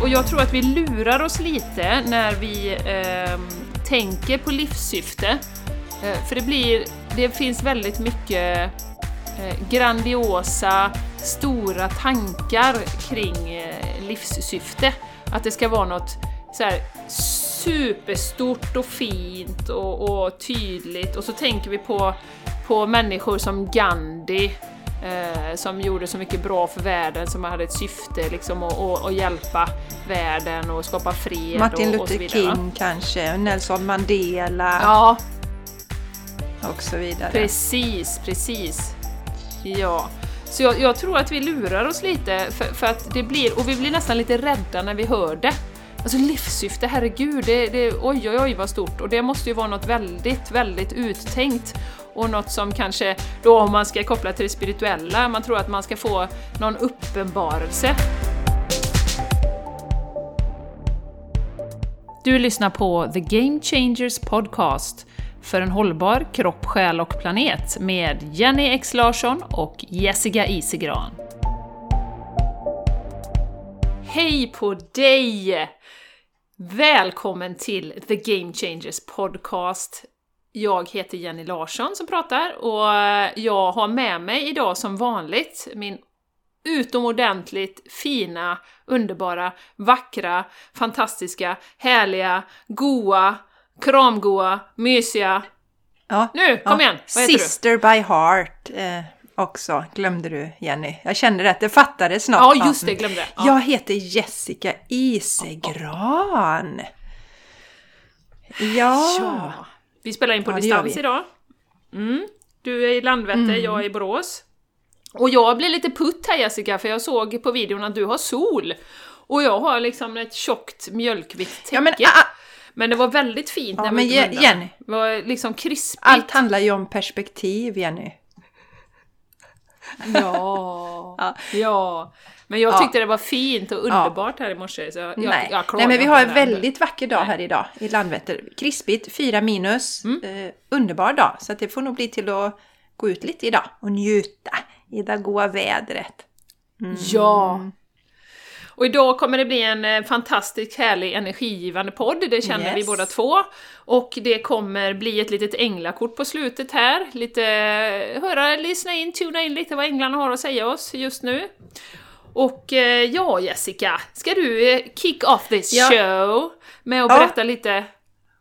Och jag tror att vi lurar oss lite när vi eh, tänker på livssyfte. Eh, för det, blir, det finns väldigt mycket eh, grandiosa, stora tankar kring eh, livssyfte. Att det ska vara något så här, superstort och fint och, och, tydligt och så tänker vi på, på människor som Gandhi eh, som gjorde så mycket bra för världen, som hade ett syfte liksom att hjälpa världen och skapa fred Martin och, och Luther King kanske, Nelson Mandela ja. och så vidare. Precis, precis. Ja. Så jag, jag, tror att vi lurar oss lite för, för, att det blir, och vi blir nästan lite rädda när vi hör det. Alltså livssyfte, herregud, det, det, oj oj oj vad stort och det måste ju vara något väldigt, väldigt uttänkt och något som kanske då om man ska koppla till det spirituella, man tror att man ska få någon uppenbarelse. Du lyssnar på The Game Changers Podcast för en hållbar kropp, själ och planet med Jenny X Larsson och Jessica Isigran. Hej på dig! Välkommen till The Game Changers Podcast. Jag heter Jenny Larsson som pratar och jag har med mig idag som vanligt min utomordentligt fina, underbara, vackra, fantastiska, härliga, goa, kramgoa, mysiga... Ja, nu, kom ja. igen! Vad heter Sister du? by heart eh, också, glömde du Jenny. Jag kände rätt, det fattades snart. Ja, just det, glömde. Ja. Jag heter Jessica Isegran. Ja. ja. Vi spelar in på ja, distans idag. Mm. Du är i Landvetter, mm. jag är i Borås. Och jag blir lite putt här Jessica, för jag såg på videon att du har sol. Och jag har liksom ett tjockt mjölkvitt täcke. Ja, men, ah, men det var väldigt fint ja, när men Jenny, Det var liksom krispigt. Allt handlar ju om perspektiv, Jenny. Ja, ja. ja. Men jag tyckte ja. det var fint och underbart ja. här i morse. Så jag, Nej. Jag Nej, men vi har en väldigt vacker dag här idag i Landvetter. Krispigt, fyra minus. Mm. Eh, underbar dag, så det får nog bli till att gå ut lite idag och njuta i det goda vädret. Mm. Ja! Och idag kommer det bli en eh, fantastiskt härlig energigivande podd, det känner yes. vi båda två. Och det kommer bli ett litet änglakort på slutet här, lite höra, lyssna in, tuna in lite vad änglarna har att säga oss just nu. Och eh, ja, Jessica, ska du eh, kick off this ja. show med att ja. berätta lite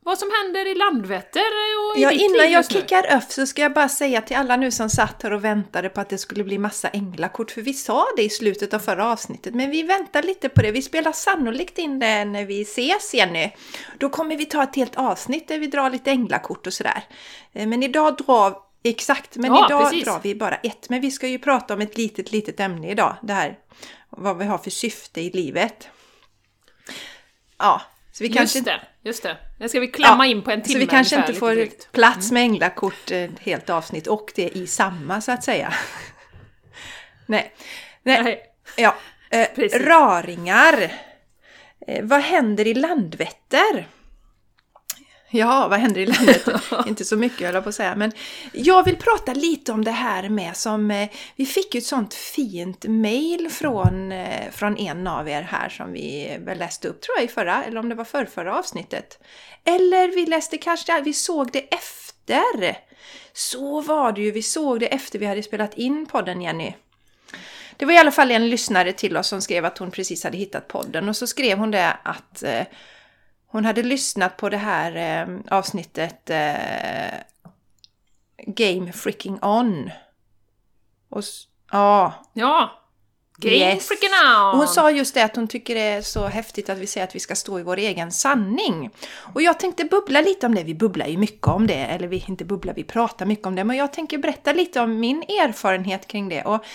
vad som händer i Landvetter och i Ja, innan jag kickar upp så ska jag bara säga till alla nu som satt här och väntade på att det skulle bli massa änglakort, för vi sa det i slutet av förra avsnittet, men vi väntar lite på det. Vi spelar sannolikt in det när vi ses Jenny. Då kommer vi ta ett helt avsnitt där vi drar lite änglakort och sådär. Eh, men idag drar Exakt, men ja, idag precis. drar vi bara ett. Men vi ska ju prata om ett litet, litet ämne idag. Det här vad vi har för syfte i livet. Ja, så vi kanske... Just det, just det. Det ska vi klämma ja, in på en timme Så vi kanske inte får drygt. plats med änglakort ett helt avsnitt och det i samma så att säga. Nej. Nej. Nej. Ja. Eh, raringar. Eh, vad händer i Landvetter? Ja, vad händer i landet? Inte så mycket höll jag på att säga. Men jag vill prata lite om det här med som... Eh, vi fick ju ett sånt fint mail från, eh, från en av er här som vi väl läste upp tror jag i förra, eller om det var för förra avsnittet. Eller vi läste kanske, vi såg det efter. Så var det ju, vi såg det efter vi hade spelat in podden Jenny. Det var i alla fall en lyssnare till oss som skrev att hon precis hade hittat podden och så skrev hon det att eh, hon hade lyssnat på det här eh, avsnittet eh, Game Freaking On. Och, ja. Ja! Game yes. freaking on! Och hon sa just det att hon tycker det är så häftigt att vi säger att vi ska stå i vår egen sanning. Och jag tänkte bubbla lite om det. Vi bubblar ju mycket om det. Eller vi inte bubblar, vi pratar mycket om det. Men jag tänker berätta lite om min erfarenhet kring det. Och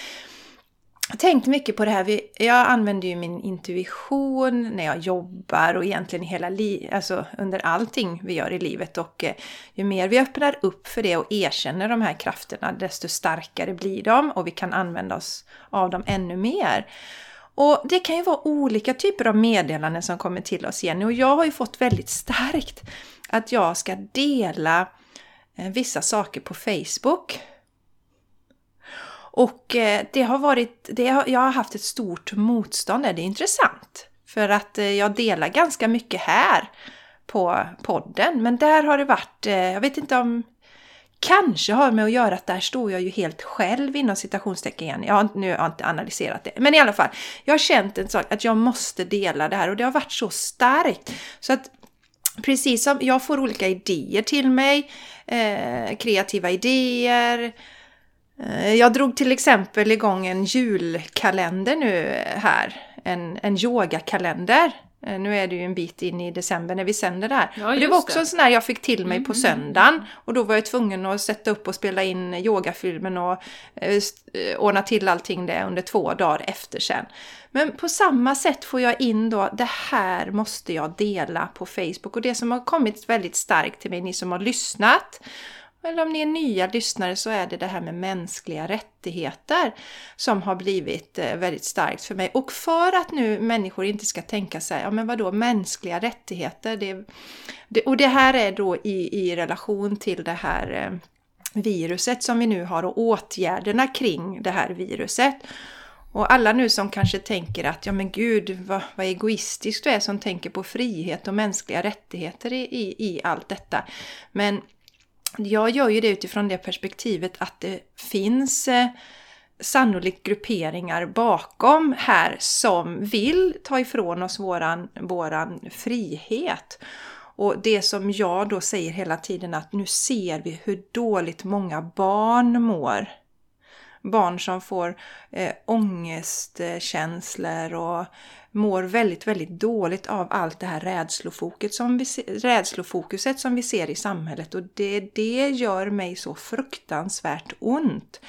tänkt mycket på det här. Jag använder ju min intuition när jag jobbar och egentligen hela livet, alltså under allting vi gör i livet. Och eh, ju mer vi öppnar upp för det och erkänner de här krafterna, desto starkare blir de och vi kan använda oss av dem ännu mer. Och det kan ju vara olika typer av meddelanden som kommer till oss Jenny och jag har ju fått väldigt starkt att jag ska dela eh, vissa saker på Facebook och eh, det har varit, det har, jag har haft ett stort motstånd, det är intressant. För att eh, jag delar ganska mycket här på podden. Men där har det varit, eh, jag vet inte om kanske har med att göra att där står jag ju helt själv inom citationstecken igen. Jag har, nu har jag inte analyserat det. Men i alla fall, jag har känt en sak att jag måste dela det här och det har varit så starkt. Så att precis som jag får olika idéer till mig, eh, kreativa idéer. Eh, jag drog till exempel igång en julkalender nu här, en, en yogakalender Eh, nu är det ju en bit in i december när vi sänder det här. Ja, det var också det. en sån här jag fick till mig mm. på söndagen. Och då var jag tvungen att sätta upp och spela in yogafilmen och eh, eh, ordna till allting det under två dagar efter sen. Men på samma sätt får jag in då, det här måste jag dela på Facebook. Och det som har kommit väldigt starkt till mig, ni som har lyssnat eller om ni är nya lyssnare så är det det här med mänskliga rättigheter som har blivit eh, väldigt starkt för mig. Och för att nu människor inte ska tänka sig, ja men vadå mänskliga rättigheter? Det, det, och det här är då i, i relation till det här eh, viruset som vi nu har och åtgärderna kring det här viruset. Och alla nu som kanske tänker att ja men gud vad, vad egoistiskt du är som tänker på frihet och mänskliga rättigheter i, i, i allt detta. Men jag gör ju det utifrån det perspektivet att det finns eh, sannolikt grupperingar bakom här som vill ta ifrån oss våran, våran frihet. Och det som jag då säger hela tiden att nu ser vi hur dåligt många barn mår. Barn som får eh, ångestkänslor och mår väldigt, väldigt dåligt av allt det här rädslofokuset som vi, rädslofokuset som vi ser i samhället och det, det gör mig så fruktansvärt ont.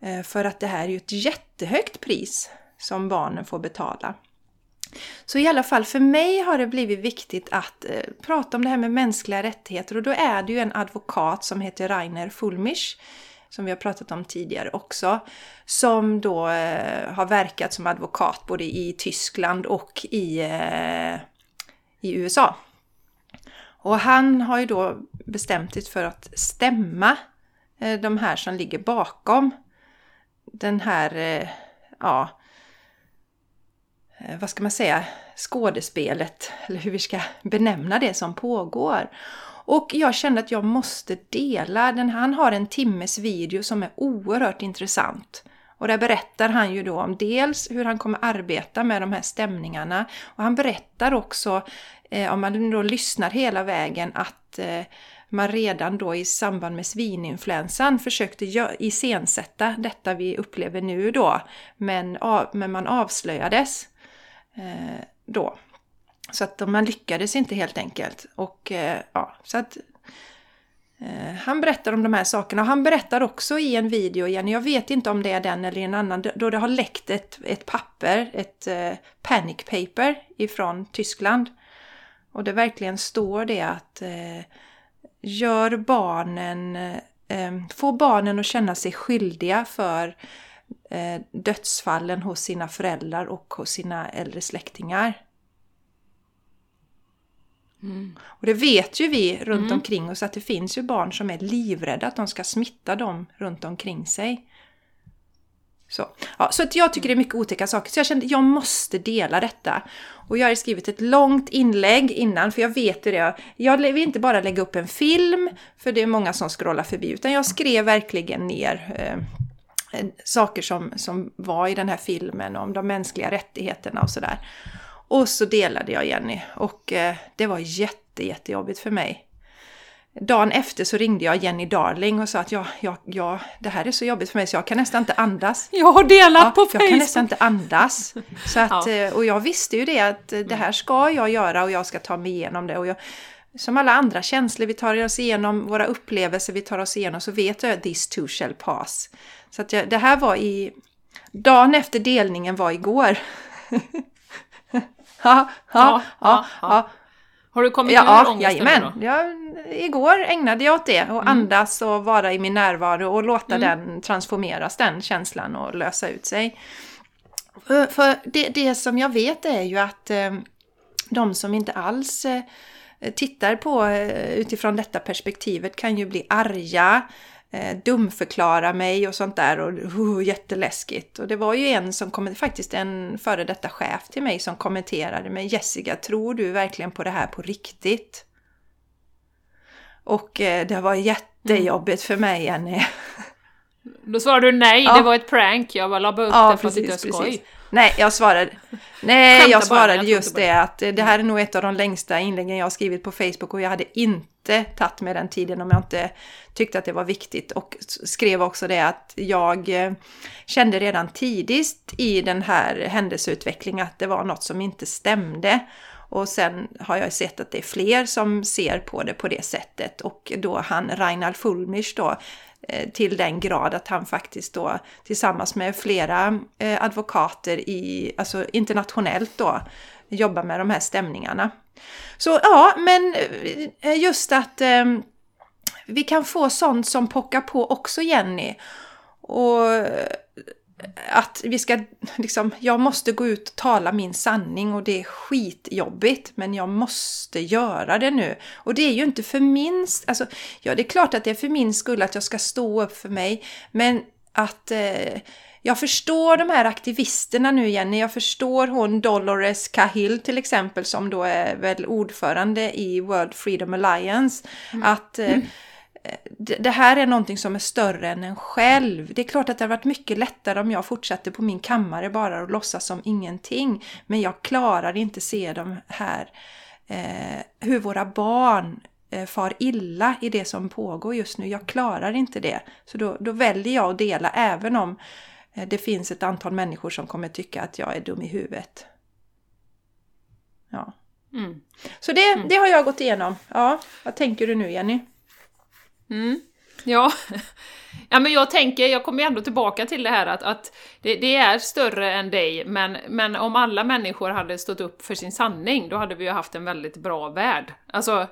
Eh, för att det här är ju ett jättehögt pris som barnen får betala. Så i alla fall för mig har det blivit viktigt att eh, prata om det här med mänskliga rättigheter och då är det ju en advokat som heter Rainer Fulmisch som vi har pratat om tidigare också, som då eh, har verkat som advokat både i Tyskland och i, eh, i USA. Och han har ju då bestämt sig för att stämma eh, de här som ligger bakom den här, eh, ja, eh, vad ska man säga, skådespelet, eller hur vi ska benämna det som pågår. Och jag kände att jag måste dela den. Han har en timmes video som är oerhört intressant. Och där berättar han ju då om dels hur han kommer arbeta med de här stämningarna och han berättar också, eh, om man då lyssnar hela vägen, att eh, man redan då i samband med svininfluensan försökte iscensätta detta vi upplever nu då, men, men man avslöjades eh, då. Så att man lyckades inte helt enkelt. Och eh, ja, så att eh, han berättar om de här sakerna. Han berättar också i en video igen, jag vet inte om det är den eller en annan, då det har läckt ett, ett papper, ett eh, panic paper ifrån Tyskland. Och det verkligen står det att eh, gör barnen, eh, få barnen att känna sig skyldiga för eh, dödsfallen hos sina föräldrar och hos sina äldre släktingar. Mm. Och det vet ju vi runt mm. omkring oss att det finns ju barn som är livrädda att de ska smitta dem runt omkring sig. Så, ja, så att jag tycker det är mycket otäcka saker. Så jag kände att jag måste dela detta. Och jag har skrivit ett långt inlägg innan, för jag vet ju det. Jag vill inte bara lägga upp en film, för det är många som scrollar förbi, utan jag skrev verkligen ner eh, saker som, som var i den här filmen om de mänskliga rättigheterna och sådär. Och så delade jag Jenny och eh, det var jätte, jättejobbigt för mig. Dagen efter så ringde jag Jenny Darling och sa att ja, ja, ja, det här är så jobbigt för mig så jag kan nästan inte andas. Jag har delat ja, på Facebook! Jag kan nästan inte andas. Så att, ja. Eh, och jag visste ju det att det här ska jag göra och jag ska ta mig igenom det. Och jag, som alla andra känslor, vi tar oss igenom våra upplevelser, vi tar oss igenom, så vet jag att this too shall pass. Så att jag, det här var i... Dagen efter delningen var igår. ja, ja, ja, ja. Har du kommit ja, ur ångesten jajamän. då? Ja, igår ägnade jag åt det och mm. andas och vara i min närvaro och låta mm. den transformeras, den känslan och lösa ut sig. För, för det, det som jag vet är ju att eh, de som inte alls eh, tittar på eh, utifrån detta perspektivet kan ju bli arga, eh, dumförklara mig och sånt där och uh, jätteläskigt. Och det var ju en som kom, faktiskt en före detta chef till mig som kommenterade mig Jessica, tror du verkligen på det här på riktigt? Och eh, det var jättejobbigt för mig Jenny. Då svarade du nej, ja. det var ett prank. Jag bara labbade upp ja, det för att det inte skoj. Precis. Nej, jag svarade, nej, jag svarade bara, just det att det här är nog ett av de längsta inläggen jag har skrivit på Facebook och jag hade inte tagit med den tiden om jag inte tyckte att det var viktigt. Och skrev också det att jag eh, kände redan tidigt i den här händelseutvecklingen att det var något som inte stämde. Och sen har jag sett att det är fler som ser på det på det sättet. Och då han Reinhard Fulmich då Eh, till den grad att han faktiskt då tillsammans med flera eh, advokater i, alltså internationellt då, jobbar med de här stämningarna. Så ja, men eh, just att eh, vi kan få sånt som pockar på också Jenny. Och att vi ska, liksom, jag måste gå ut och tala min sanning och det är skitjobbigt men jag måste göra det nu. Och det är ju inte för min, alltså ja det är klart att det är för min skull att jag ska stå upp för mig men att eh, jag förstår de här aktivisterna nu Jenny, jag förstår hon Dolores Cahill till exempel som då är väl ordförande i World Freedom Alliance. Mm. Att eh, mm det här är någonting som är större än en själv. Det är klart att det hade varit mycket lättare om jag fortsatte på min kammare bara och låtsas som ingenting. Men jag klarar inte se de här, eh, hur våra barn eh, far illa i det som pågår just nu. Jag klarar inte det. Så då, då väljer jag att dela även om eh, det finns ett antal människor som kommer tycka att jag är dum i huvudet. Ja. Mm. Så det, mm. det har jag gått igenom. Ja, vad tänker du nu Jenny? Mm. Ja. ja, men jag tänker, jag kommer ändå tillbaka till det här att, att det, det, är större än dig, men, men om alla människor hade stått upp för sin sanning, då hade vi ju haft en väldigt bra värld. Alltså,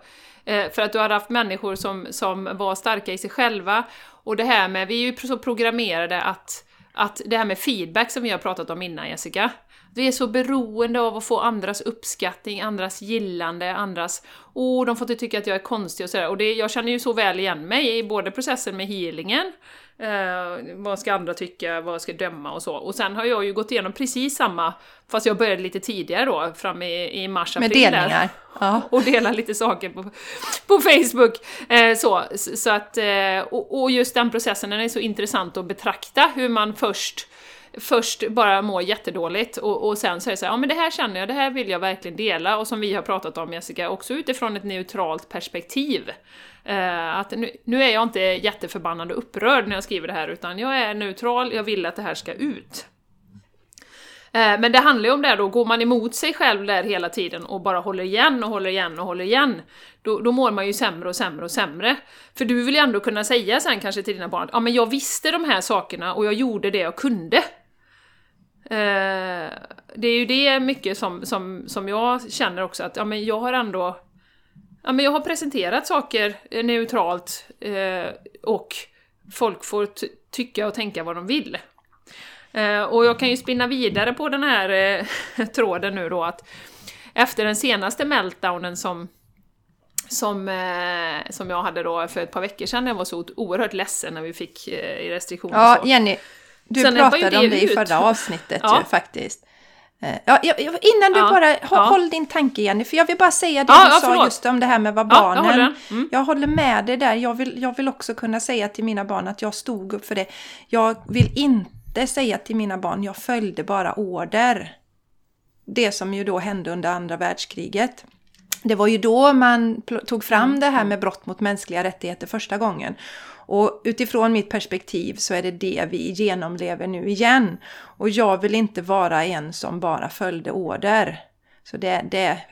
eh, för att du hade haft människor som, som var starka i sig själva, och det här med, vi är ju så programmerade att, att det här med feedback som vi har pratat om innan Jessica, vi är så beroende av att få andras uppskattning, andras gillande, andras åh, oh, de får inte tycka att jag är konstig och sådär. Och det, jag känner ju så väl igen mig i både processen med healingen, eh, vad ska andra tycka, vad ska döma och så. Och sen har jag ju gått igenom precis samma, fast jag började lite tidigare då, fram i, i mars, april. Med delningar? Ja. Och dela lite saker på, på Facebook. Eh, så, så att, eh, och, och just den processen, den är så intressant att betrakta, hur man först först bara mår jättedåligt och, och sen säger så här, ja men det här känner jag, det här vill jag verkligen dela och som vi har pratat om Jessica, också utifrån ett neutralt perspektiv. Eh, att nu, nu, är jag inte jätteförbannad och upprörd när jag skriver det här utan jag är neutral, jag vill att det här ska ut. Eh, men det handlar ju om det här då, går man emot sig själv där hela tiden och bara håller igen och håller igen och håller igen, då, då mår man ju sämre och sämre och sämre. För du vill ju ändå kunna säga sen kanske till dina barn att ja men jag visste de här sakerna och jag gjorde det jag kunde. Eh, det är ju det mycket som, som, som jag känner också att ja, men jag har ändå ja, men jag har presenterat saker neutralt eh, och folk får tycka och tänka vad de vill. Eh, och jag kan ju spinna vidare på den här eh, tråden nu då att efter den senaste meltdownen som som, eh, som jag hade då för ett par veckor sedan, jag var så oerhört ledsen när vi fick eh, restriktioner. Ja, Jenny, du Sen pratade om det i förra avsnittet ja. ju, faktiskt. Eh, ja, innan du ja, bara, ja. håll din tanke Jenny, för jag vill bara säga det ja, du sa just om det här med vad barnen... Jag håller. Mm. jag håller med dig där, jag vill, jag vill också kunna säga till mina barn att jag stod upp för det. Jag vill inte säga till mina barn, jag följde bara order. Det som ju då hände under andra världskriget. Det var ju då man tog fram mm. det här med brott mot mänskliga rättigheter första gången. Och utifrån mitt perspektiv så är det det vi genomlever nu igen. Och jag vill inte vara en som bara följde order. Så det, det är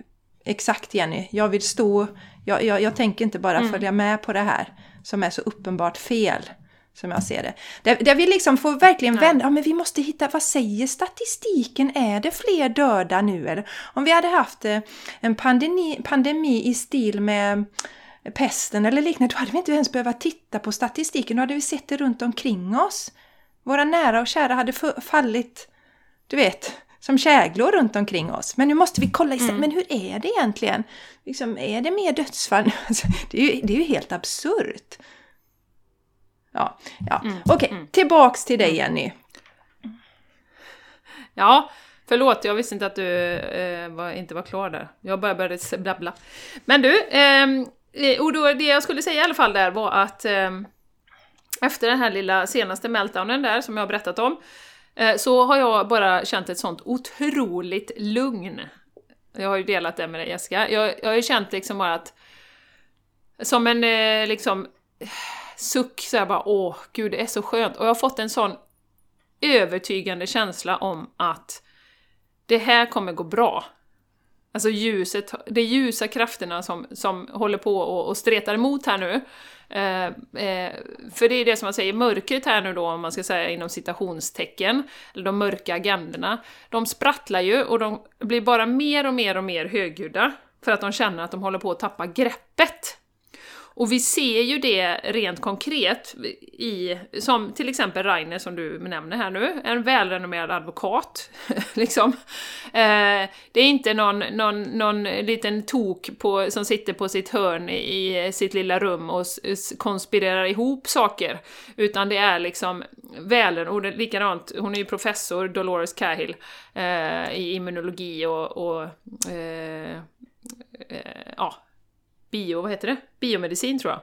exakt Jenny, jag vill stå, jag, jag, jag tänker inte bara mm. följa med på det här som är så uppenbart fel som jag ser det. Där, där vi liksom får verkligen vända, ja men vi måste hitta, vad säger statistiken? Är det fler döda nu eller? Om vi hade haft eh, en pandemi, pandemi i stil med pesten eller liknande, då hade vi inte ens behövt titta på statistiken, då hade vi sett det runt omkring oss. Våra nära och kära hade fallit, du vet, som käglor runt omkring oss. Men nu måste vi kolla, mm. men hur är det egentligen? Liksom, är det mer dödsfall? det, är ju, det är ju helt absurt. Ja, ja. Mm. okej. Okay. Mm. Tillbaks till dig mm. Jenny. Ja, förlåt, jag visste inte att du eh, var, inte var klar där. Jag bara började babbla. Men du, ehm, eh, och då, det jag skulle säga i alla fall där var att eh, efter den här lilla senaste meltdownen där som jag har berättat om, eh, så har jag bara känt ett sånt otroligt lugn. Jag har ju delat det med dig Jessica. Jag, jag har ju känt liksom bara att som en eh, liksom suck så jag bara åh gud det är så skönt och jag har fått en sån övertygande känsla om att det här kommer gå bra. Alltså ljuset, de ljusa krafterna som, som håller på och, och stretar emot här nu. Eh, eh, för det är det som man säger, mörkret här nu då, om man ska säga inom citationstecken, eller de mörka agendorna, de sprattlar ju och de blir bara mer och mer och mer högljudda för att de känner att de håller på att tappa greppet och vi ser ju det rent konkret i, som till exempel Rainer som du nämner här nu, en välrenommerad advokat. liksom. Eh, det är inte någon, någon, någon liten tok på, som sitter på sitt hörn i sitt lilla rum och konspirerar ihop saker, utan det är liksom välrenommerad, och likadant, hon är ju professor, Dolores Cahill, eh, i immunologi och, och eh, eh ja, bio, vad heter det? Biomedicin tror jag.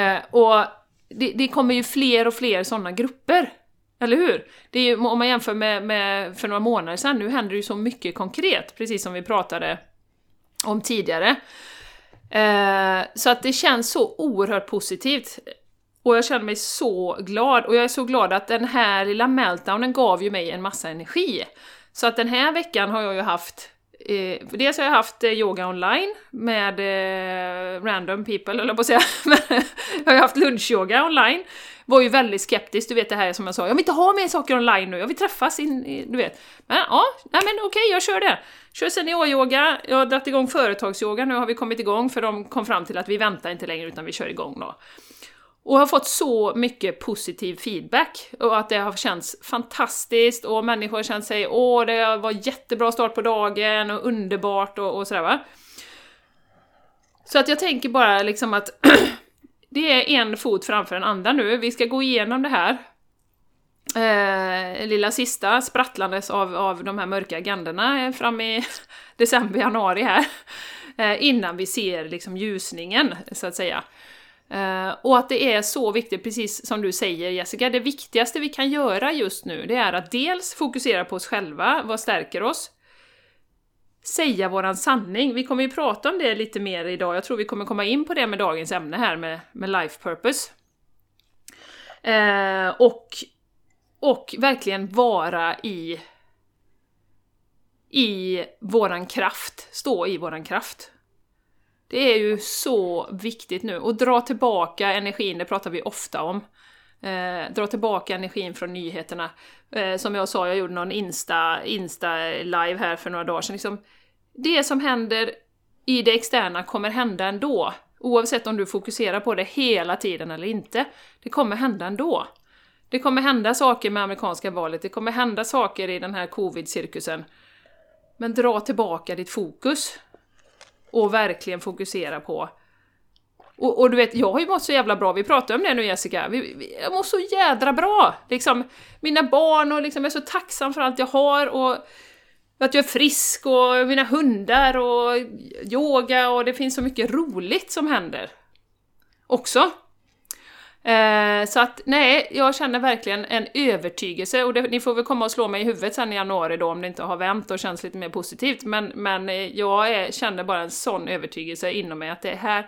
Eh, och det, det, kommer ju fler och fler sådana grupper. Eller hur? Det är ju, om man jämför med, med, för några månader sedan, nu händer det ju så mycket konkret, precis som vi pratade om tidigare. Eh, så att det känns så oerhört positivt. Och jag känner mig så glad, och jag är så glad att den här lilla meltdownen gav ju mig en massa energi. Så att den här veckan har jag ju haft Eh, dels har jag haft eh, yoga online med eh, random people, eller på att säga. jag har haft lunchyoga online. Var ju väldigt skeptisk, du vet det här som jag sa, jag vill inte ha mer saker online nu, jag vill träffas, in, du vet. Men ja, nej men okej, okay, jag kör det. Kör senioryoga, jag har dragit igång företagsyoga, nu har vi kommit igång för de kom fram till att vi väntar inte längre utan vi kör igång då. Och har fått så mycket positiv feedback och att det har känts fantastiskt och människor har känt sig åh, det var jättebra start på dagen och underbart och, och sådär va. Så att jag tänker bara liksom att det är en fot framför den andra nu, vi ska gå igenom det här. Eh, lilla sista sprattlandes av, av de här mörka agendorna fram i december, januari här. Eh, innan vi ser liksom ljusningen, så att säga. Uh, och att det är så viktigt, precis som du säger Jessica, det viktigaste vi kan göra just nu, det är att dels fokusera på oss själva, vad stärker oss? Säga våran sanning. Vi kommer ju prata om det lite mer idag, jag tror vi kommer komma in på det med dagens ämne här med, med life purpose. Uh, och, och verkligen vara i i våran kraft, stå i våran kraft. Det är ju så viktigt nu. Och dra tillbaka energin, det pratar vi ofta om. Eh, dra tillbaka energin från nyheterna. Eh, som jag sa, jag gjorde någon Insta, Insta live här för några dagar sedan. Liksom, det som händer i det externa kommer hända ändå. Oavsett om du fokuserar på det hela tiden eller inte. Det kommer hända ändå. Det kommer hända saker med amerikanska valet, det kommer hända saker i den här covid-cirkusen. Men dra tillbaka ditt fokus och verkligen fokusera på och, och, du vet, jag har ju mått så jävla bra, vi pratade om det nu Jessica, vi, vi, jag mår så jädra bra! Liksom, mina barn och liksom, jag är så tacksam för allt jag har och att jag är frisk och mina hundar och yoga och det finns så mycket roligt som händer. Också. Eh, så att nej, jag känner verkligen en övertygelse och det, ni får väl komma och slå mig i huvudet sen i januari då om det inte har vänt och känns lite mer positivt. Men, men eh, jag är, känner bara en sån övertygelse inom mig att det här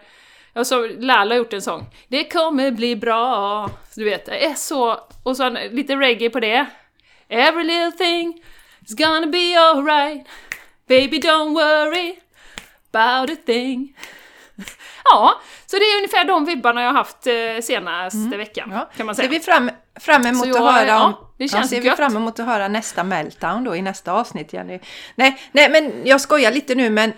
och så Lala har gjort en sång. Det kommer bli bra. Du vet, det är så... Och så lite reggae på det. Every little thing is gonna be alright. Baby don't worry about a thing. Ja, så det är ungefär de vibbarna jag har haft eh, senaste mm. veckan, ja. kan man säga. Ser vi fram, fram emot att höra om... Ja, det känns ja, ser vi fram emot att höra nästa meltdown då i nästa avsnitt, Jenny. Nej, nej men jag skojar lite nu, men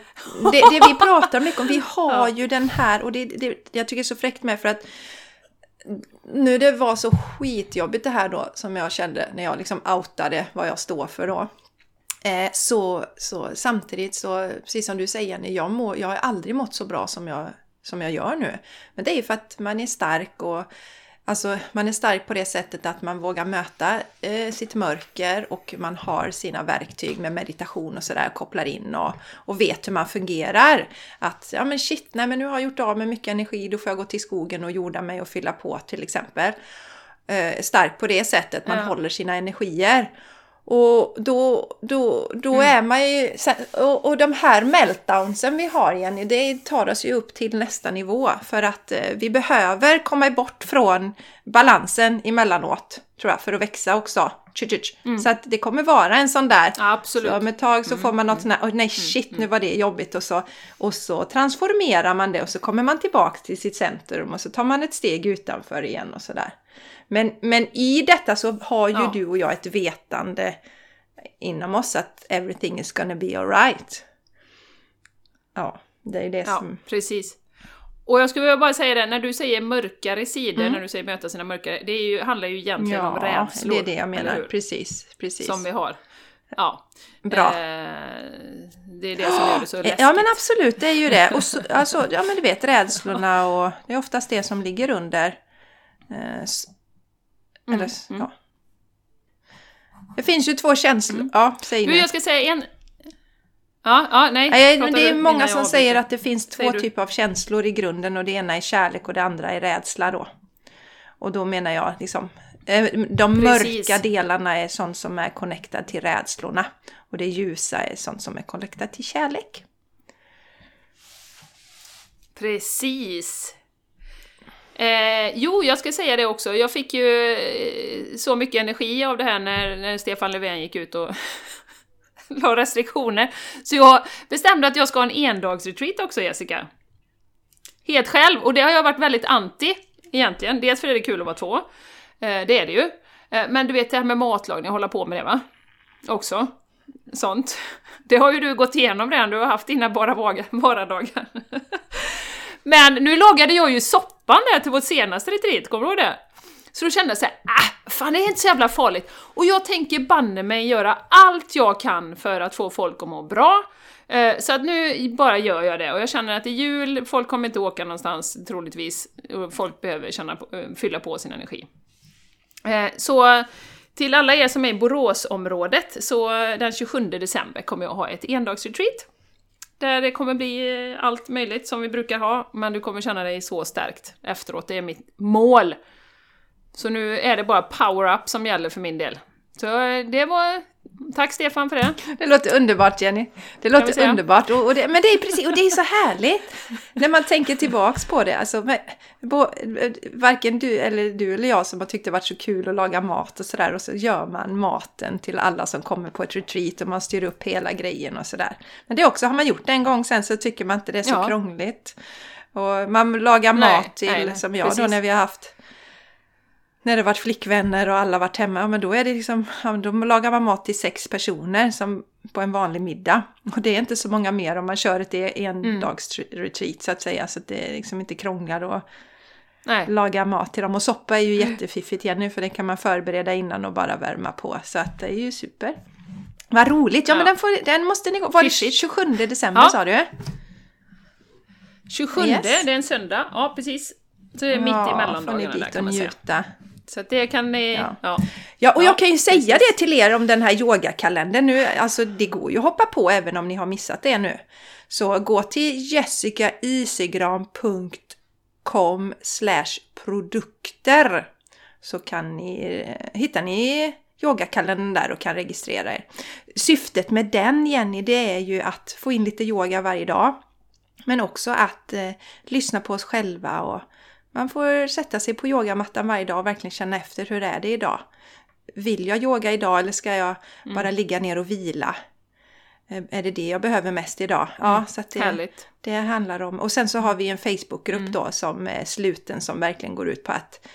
det, det vi pratar mycket om, vi har ja. ju den här, och det, det jag tycker det är så fräckt med för att nu det var så skitjobbigt det här då som jag kände när jag liksom outade vad jag står för då. Eh, så, så samtidigt så, precis som du säger Jenny, jag, må, jag har aldrig mått så bra som jag som jag gör nu. Men det är ju för att man är stark och Alltså man är stark på det sättet att man vågar möta eh, sitt mörker och man har sina verktyg med meditation och sådär, kopplar in och, och vet hur man fungerar. Att ja men shit, nej men nu har jag gjort av med mycket energi, då får jag gå till skogen och jorda mig och fylla på till exempel. Eh, stark på det sättet, man ja. håller sina energier. Och då, då, då mm. är man ju... Och, och de här meltdownsen vi har Jenny, det tar oss ju upp till nästa nivå. För att eh, vi behöver komma bort från balansen emellanåt, tror jag, för att växa också. Mm. Så att det kommer vara en sån där... absolut. Så om ett tag så får man något sånt här, oh, nej shit, nu var det jobbigt och så, och så transformerar man det och så kommer man tillbaka till sitt centrum och så tar man ett steg utanför igen och sådär. Men, men i detta så har ju ja. du och jag ett vetande inom oss att everything is gonna be alright. Ja, det är det ja, som... precis. Och jag skulle bara säga det, när du säger mörkare sidor, mm. när du säger möta sina mörkare, det ju, handlar ju egentligen ja, om rädslor. det är det jag menar. Precis, precis. Som vi har. Ja. Bra. Eh, det är det som gör det så läskigt. Ja men absolut, det är ju det. Och så, alltså, ja men du vet rädslorna och det är oftast det som ligger under. Eh, mm, mm. ja. Det finns ju två känslor. Mm. Ja, säg nu. jag ska säga en... Ja, ja, nej. nej men det är många som säger att det finns två typer av känslor i grunden och det ena är kärlek och det andra är rädsla då. Och då menar jag liksom, eh, de Precis. mörka delarna är sånt som är connectad till rädslorna och det ljusa är sånt som är connectat till kärlek. Precis. Eh, jo, jag ska säga det också. Jag fick ju eh, så mycket energi av det här när, när Stefan Löfven gick ut och la restriktioner. Så jag bestämde att jag ska ha en endagsretreat också, Jessica. Helt själv, och det har jag varit väldigt anti egentligen. Dels för att det är kul att vara två, eh, det är det ju. Eh, men du vet det här med matlagning, hålla på med det va? Också. Sånt. Det har ju du gått igenom redan, du har haft dina bara, bara dagar. Men nu lagade jag ju soppan där till vårt senaste retreat, kommer du ihåg det? Så då kände jag såhär, äh, fan det är inte så jävla farligt. Och jag tänker banne mig göra allt jag kan för att få folk att må bra. Eh, så att nu bara gör jag det och jag känner att i jul, folk kommer inte åka någonstans troligtvis, och folk behöver känna, eh, fylla på sin energi. Eh, så till alla er som är i Boråsområdet, så den 27 december kommer jag ha ett endagsretreat där det kommer bli eh, allt möjligt som vi brukar ha, men du kommer känna dig så stärkt efteråt. Det är mitt mål! Så nu är det bara power-up som gäller för min del. Så eh, det var Tack Stefan för det. Det låter underbart Jenny. Det låter underbart. Och, och det, men det är precis, och det är så härligt när man tänker tillbaks på det. Alltså, men, bo, varken du eller du eller jag som har tyckt det varit så kul att laga mat och sådär. Och så gör man maten till alla som kommer på ett retreat och man styr upp hela grejen och sådär. Men det också, har man gjort det en gång sen så tycker man inte det är så ja. krångligt. Och man lagar nej, mat till, nej, nej, som jag precis. då när vi har haft när det varit flickvänner och alla varit hemma, ja, men då är det liksom, ja, då lagar man mat till sex personer som på en vanlig middag. Och det är inte så många mer om man kör ett endagsretreat mm. så att säga, så att det är liksom inte krånglar och Nej. laga mat till dem. Och soppa är ju jättefiffigt Jenny, för det kan man förbereda innan och bara värma på. Så att det är ju super. Vad roligt! Ja, ja. men den, får, den måste ni gå... Var det 27 december ja. sa du? 27, yes. det är en söndag. Ja, precis. Så det är mitt ja, i mellandagarna där kan man njuta. säga. Så det kan ni... Ja, ja. ja och jag kan ju säga det till er om den här yogakalendern nu. Alltså det går ju att hoppa på även om ni har missat det nu. Så gå till jessicaisigran.com produkter så kan ni, hittar ni yogakalendern där och kan registrera er. Syftet med den Jenny, det är ju att få in lite yoga varje dag. Men också att eh, lyssna på oss själva och man får sätta sig på yogamattan varje dag och verkligen känna efter hur är det idag. Vill jag yoga idag eller ska jag mm. bara ligga ner och vila? Eh, är det det jag behöver mest idag? Ja, mm. så det, Härligt. det handlar om. Och sen så har vi en Facebookgrupp mm. då som är sluten som verkligen går ut på att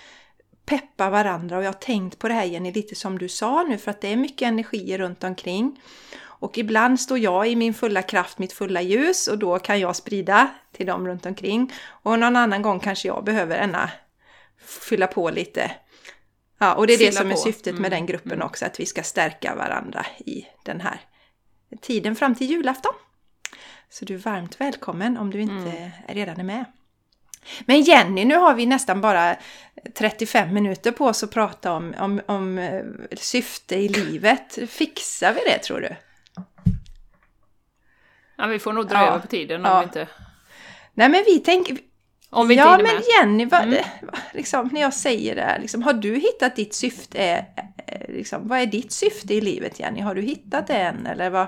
peppa varandra. Och jag har tänkt på det här Jenny, lite som du sa nu, för att det är mycket energier runt omkring. Och ibland står jag i min fulla kraft, mitt fulla ljus och då kan jag sprida till dem runt omkring. Och någon annan gång kanske jag behöver ena fylla på lite. Ja, och det är fylla det som på. är syftet mm. med den gruppen mm. också, att vi ska stärka varandra i den här tiden fram till julafton. Så du är varmt välkommen om du inte mm. redan är med. Men Jenny, nu har vi nästan bara 35 minuter på oss att prata om, om, om eh, syfte i livet. Fixar vi det tror du? Ja, vi får nog dra ja. över på tiden om ja. vi inte... Nej, men vi tänker... Om vi inte ja, men Jenny, vad, mm. liksom, när jag säger det här, liksom, har du hittat ditt syfte? Eh, liksom, vad är ditt syfte i livet, Jenny? Har du hittat det än, eller vad?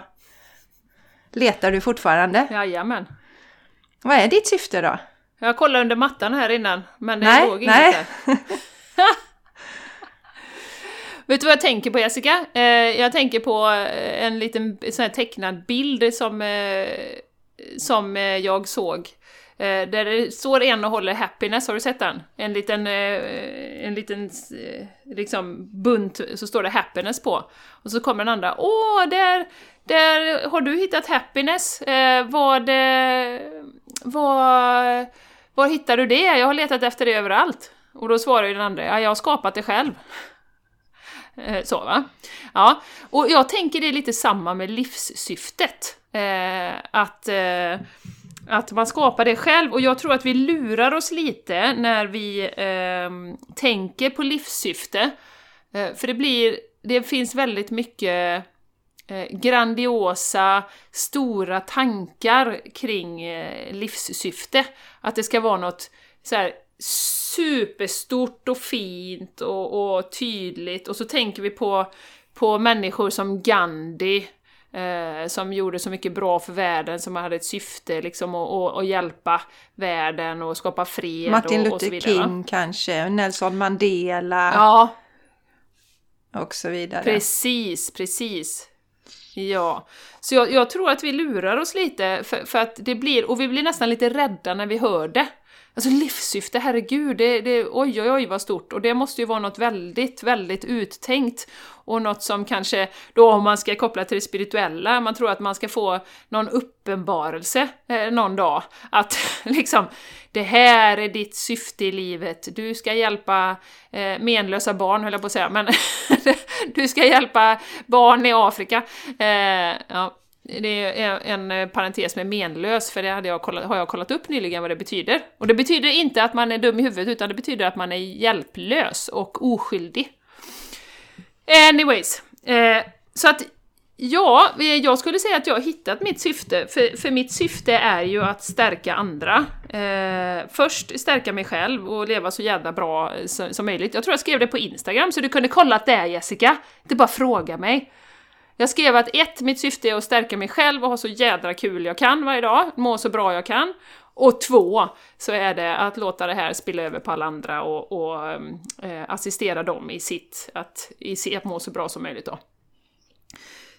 Letar du fortfarande? Jajamän. Vad är ditt syfte då? Jag kollade under mattan här innan, men det nej, låg inget nej. där. Vet du vad jag tänker på Jessica? Eh, jag tänker på eh, en liten sån här tecknad bild som, eh, som eh, jag såg. Eh, där det står en och håller happiness, har du sett den? En liten, en liten liksom bunt, så står det happiness på. Och så kommer den andra, åh, där, där har du hittat happiness. Vad, vad, var hittar du det? Jag har letat efter det överallt. Och då svarar ju den andra, ja, jag har skapat det själv. Eh, så va? Ja, och jag tänker det är lite samma med livssyftet. Eh, att, eh, att man skapar det själv, och jag tror att vi lurar oss lite när vi eh, tänker på livssyfte. Eh, för det blir, det finns väldigt mycket eh, grandiosa, stora tankar kring eh, livssyfte. Att det ska vara något så här, superstort och fint och, och, tydligt. Och så tänker vi på, på människor som Gandhi, eh, som gjorde så mycket bra för världen, som hade ett syfte liksom att hjälpa världen och skapa fred Martin Luther och så vidare. King kanske, Nelson Mandela. Ja. Och så vidare. Precis, precis. Ja, så jag, jag, tror att vi lurar oss lite för, för, att det blir, och vi blir nästan lite rädda när vi hör det. Alltså livssyfte, herregud, det, det, oj oj oj vad stort. Och det måste ju vara något väldigt, väldigt uttänkt. Och något som kanske, då om man ska koppla till det spirituella, man tror att man ska få någon uppenbarelse eh, någon dag. Att liksom, det här är ditt syfte i livet, du ska hjälpa eh, menlösa barn höll jag på att säga, men du ska hjälpa barn i Afrika. Eh, ja det är en eh, parentes med menlös, för det hade jag kollat, har jag kollat upp nyligen vad det betyder. Och det betyder inte att man är dum i huvudet, utan det betyder att man är hjälplös och oskyldig. Anyways, eh, så att ja, eh, jag skulle säga att jag har hittat mitt syfte, för, för mitt syfte är ju att stärka andra. Eh, först stärka mig själv och leva så jävla bra eh, som, som möjligt. Jag tror jag skrev det på Instagram, så du kunde kolla att det är Jessica. Det bara fråga mig. Jag skrev att ett, mitt syfte är att stärka mig själv och ha så jädra kul jag kan varje dag, må så bra jag kan. Och två, så är det att låta det här spilla över på alla andra och, och eh, assistera dem i sitt, att, i, att må så bra som möjligt då.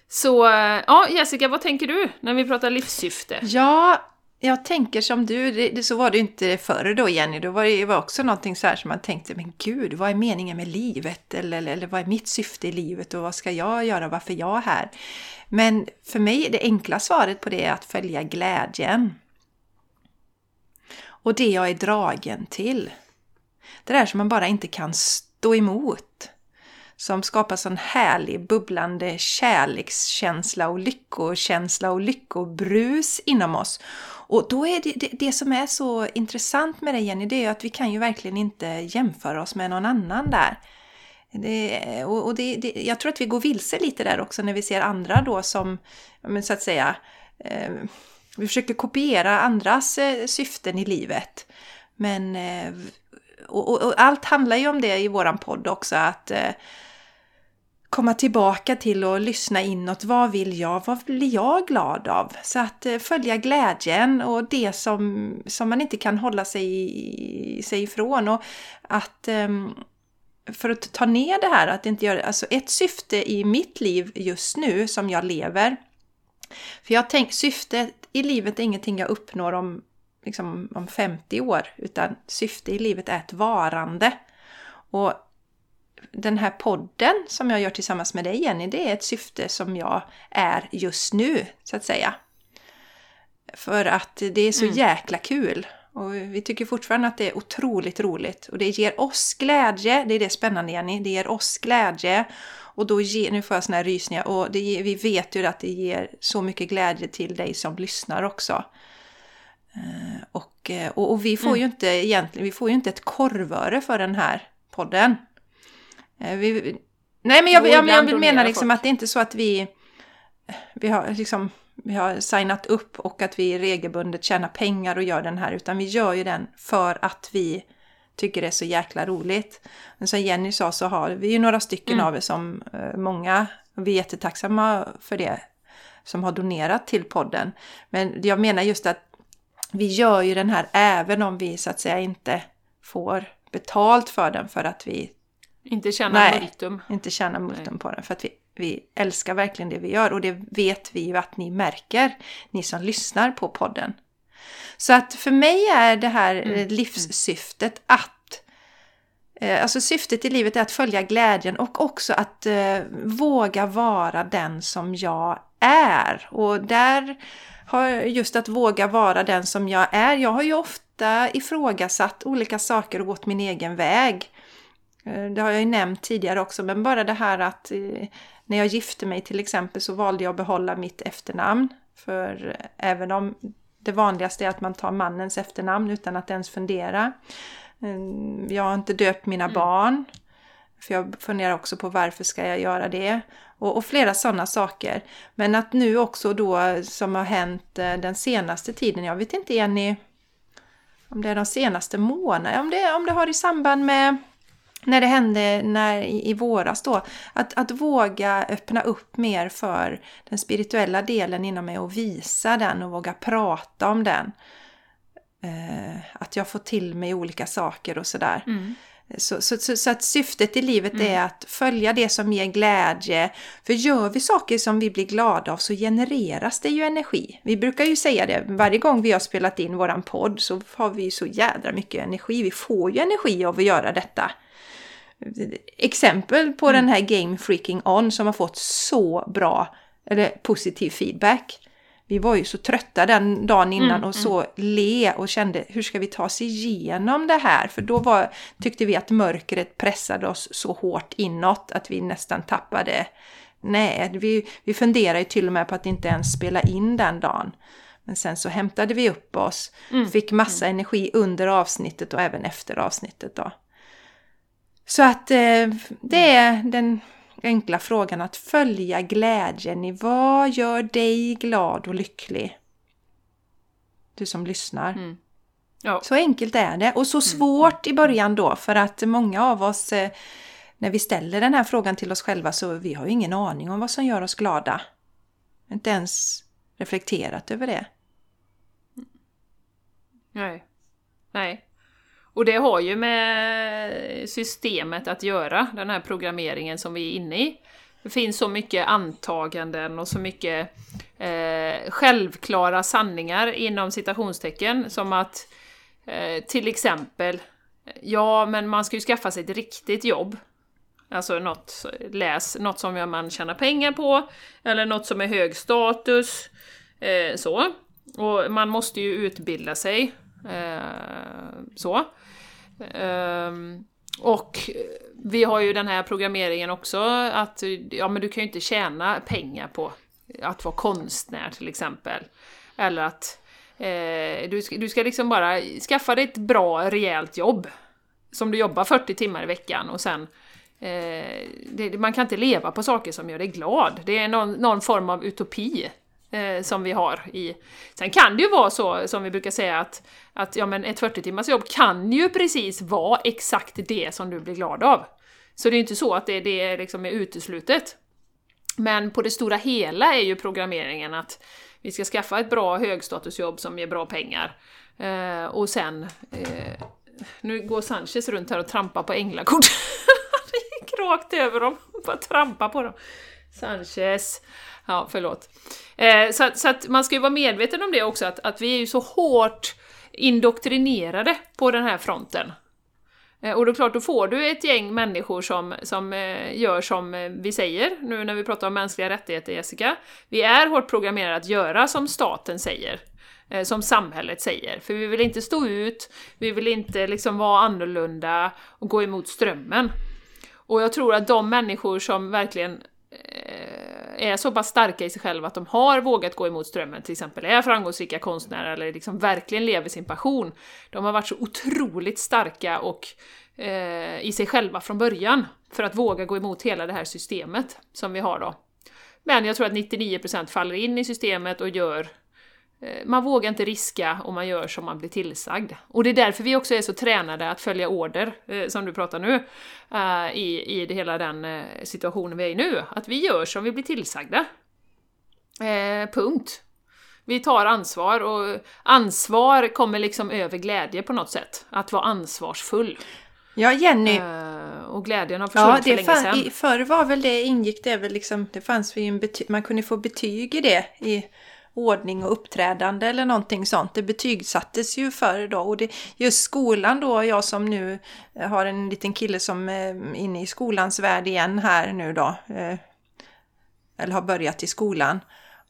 Så, eh, ja Jessica, vad tänker du när vi pratar livssyfte? Ja, jag tänker som du, det, det, så var det inte förr då Jenny, då var det var också någonting så här som man tänkte, men gud, vad är meningen med livet? Eller, eller, eller vad är mitt syfte i livet och vad ska jag göra, varför är jag här? Men för mig, det enkla svaret på det är att följa glädjen. Och det jag är dragen till. Det där som man bara inte kan stå emot. Som skapar sån härlig bubblande kärlekskänsla och lyckokänsla och lyckobrus inom oss. Och då är det, det, det, som är så intressant med det Jenny, det är att vi kan ju verkligen inte jämföra oss med någon annan där. Det, och, och det, det, jag tror att vi går vilse lite där också när vi ser andra då som, men så att säga, eh, vi försöker kopiera andras eh, syften i livet. Men, eh, och, och, och, allt handlar ju om det i våran podd också, att eh, komma tillbaka till och lyssna inåt. Vad vill jag? Vad blir jag glad av? Så att eh, följa glädjen och det som, som man inte kan hålla sig, sig ifrån. Och att ehm, för att ta ner det här, att inte göra alltså ett syfte i mitt liv just nu som jag lever. För jag tänker syftet i livet är ingenting jag uppnår om, liksom, om 50 år, utan syfte i livet är ett varande. Och den här podden som jag gör tillsammans med dig Jenny, det är ett syfte som jag är just nu, så att säga. För att det är så mm. jäkla kul. Och vi tycker fortfarande att det är otroligt roligt. Och det ger oss glädje, det är det spännande Jenny, det ger oss glädje. Och då ger, nu får jag såna här rysningar, och det, vi vet ju att det ger så mycket glädje till dig som lyssnar också. Eh, och, eh, och, och, vi får mm. ju inte egentligen, vi får ju inte ett korvöre för den här podden. Eh, vi, nej men jag, jag, jag vill mena liksom att det är inte så att vi, vi har liksom vi har signat upp och att vi regelbundet tjänar pengar och gör den här utan vi gör ju den för att vi tycker det är så jäkla roligt. Men som Jenny sa så har vi ju några stycken mm. av er som många, och vi är jättetacksamma för det, som har donerat till podden. Men jag menar just att vi gör ju den här även om vi så att säga inte får betalt för den för att vi inte tjänar multum. inte tjänar multum på den. För att vi, vi älskar verkligen det vi gör och det vet vi ju att ni märker, ni som lyssnar på podden. Så att för mig är det här mm. livssyftet att eh, Alltså syftet i livet är att följa glädjen och också att eh, våga vara den som jag är. Och där har just att våga vara den som jag är. Jag har ju ofta ifrågasatt olika saker och gått min egen väg. Eh, det har jag ju nämnt tidigare också, men bara det här att eh, när jag gifte mig till exempel så valde jag att behålla mitt efternamn. För även om det vanligaste är att man tar mannens efternamn utan att ens fundera. Eh, jag har inte döpt mina mm. barn. För jag funderar också på varför ska jag göra det? Och, och flera sådana saker. Men att nu också då som har hänt eh, den senaste tiden, jag vet inte Jenny om det är de senaste månaderna, om det, om det har i samband med när det hände när, i, i våras då, att, att våga öppna upp mer för den spirituella delen inom mig och visa den och våga prata om den. Eh, att jag får till mig olika saker och sådär. Mm. Så, så, så, så, att syftet i livet mm. är att följa det som ger glädje. För gör vi saker som vi blir glada av så genereras det ju energi. Vi brukar ju säga det, varje gång vi har spelat in våran podd så har vi så jädra mycket energi. Vi får ju energi av att göra detta. Exempel på mm. den här Game Freaking On som har fått så bra, eller positiv feedback vi var ju så trötta den dagen innan mm, och så mm. le och kände hur ska vi ta oss igenom det här? För då var, tyckte vi att mörkret pressade oss så hårt inåt att vi nästan tappade. Nej, vi, vi funderade ju till och med på att inte ens spela in den dagen. Men sen så hämtade vi upp oss, mm, fick massa mm. energi under avsnittet och även efter avsnittet då. Så att eh, det är den enkla frågan att följa glädjen i vad gör dig glad och lycklig? Du som lyssnar. Mm. Ja. Så enkelt är det och så mm. svårt i början då för att många av oss eh, när vi ställer den här frågan till oss själva så vi har ju ingen aning om vad som gör oss glada. Inte ens reflekterat över det. Nej. Nej. Och det har ju med systemet att göra, den här programmeringen som vi är inne i. Det finns så mycket antaganden och så mycket eh, självklara sanningar inom citationstecken som att eh, till exempel, ja men man ska ju skaffa sig ett riktigt jobb. Alltså något, läs något som man tjänar pengar på, eller något som är hög status. Eh, så. Och man måste ju utbilda sig. Eh, så. Um, och vi har ju den här programmeringen också att ja, men du kan ju inte tjäna pengar på att vara konstnär till exempel. Eller att eh, du, ska, du ska liksom bara skaffa dig ett bra, rejält jobb. Som du jobbar 40 timmar i veckan och sen eh, det, man kan inte leva på saker som gör dig glad. Det är någon, någon form av utopi eh, som vi har i... Sen kan det ju vara så, som vi brukar säga, att, att ja, men ett 40 timmars jobb kan ju precis vara exakt det som du blir glad av. Så det är inte så att det, det liksom är uteslutet. Men på det stora hela är ju programmeringen att vi ska skaffa ett bra högstatusjobb som ger bra pengar. Eh, och sen... Eh, nu går Sanchez runt här och trampar på änglakort. Han gick rakt över dem, bara trampa på dem. Sanchez. Ja, förlåt. Eh, så, så att man ska ju vara medveten om det också, att, att vi är ju så hårt indoktrinerade på den här fronten. Eh, och då klart, då får du ett gäng människor som, som eh, gör som eh, vi säger, nu när vi pratar om mänskliga rättigheter Jessica. Vi är hårt programmerade att göra som staten säger. Eh, som samhället säger. För vi vill inte stå ut, vi vill inte liksom vara annorlunda och gå emot strömmen. Och jag tror att de människor som verkligen eh, är så pass starka i sig själva att de har vågat gå emot strömmen, till exempel är framgångsrika konstnärer eller liksom verkligen lever sin passion. De har varit så otroligt starka och eh, i sig själva från början för att våga gå emot hela det här systemet som vi har då. Men jag tror att 99% faller in i systemet och gör man vågar inte riska och man gör som man blir tillsagd. Och det är därför vi också är så tränade att följa order, eh, som du pratar nu, eh, i, i det hela den situationen vi är i nu. Att vi gör som vi blir tillsagda. punkt. Vi tar ansvar och ansvar kommer liksom över glädje på något sätt. Att vara ansvarsfull. Ja, Jenny. och glädjen har försvunnit ja, det för länge sedan. Förr var väl det, ingick det väl liksom, det fanns ju en man kunde få betyg i det i ordning och uppträdande eller någonting sånt. Det betygsattes ju förr då och det, just skolan då, jag som nu eh, har en liten kille som är inne i skolans värld igen här nu då, eh, eller har börjat i skolan.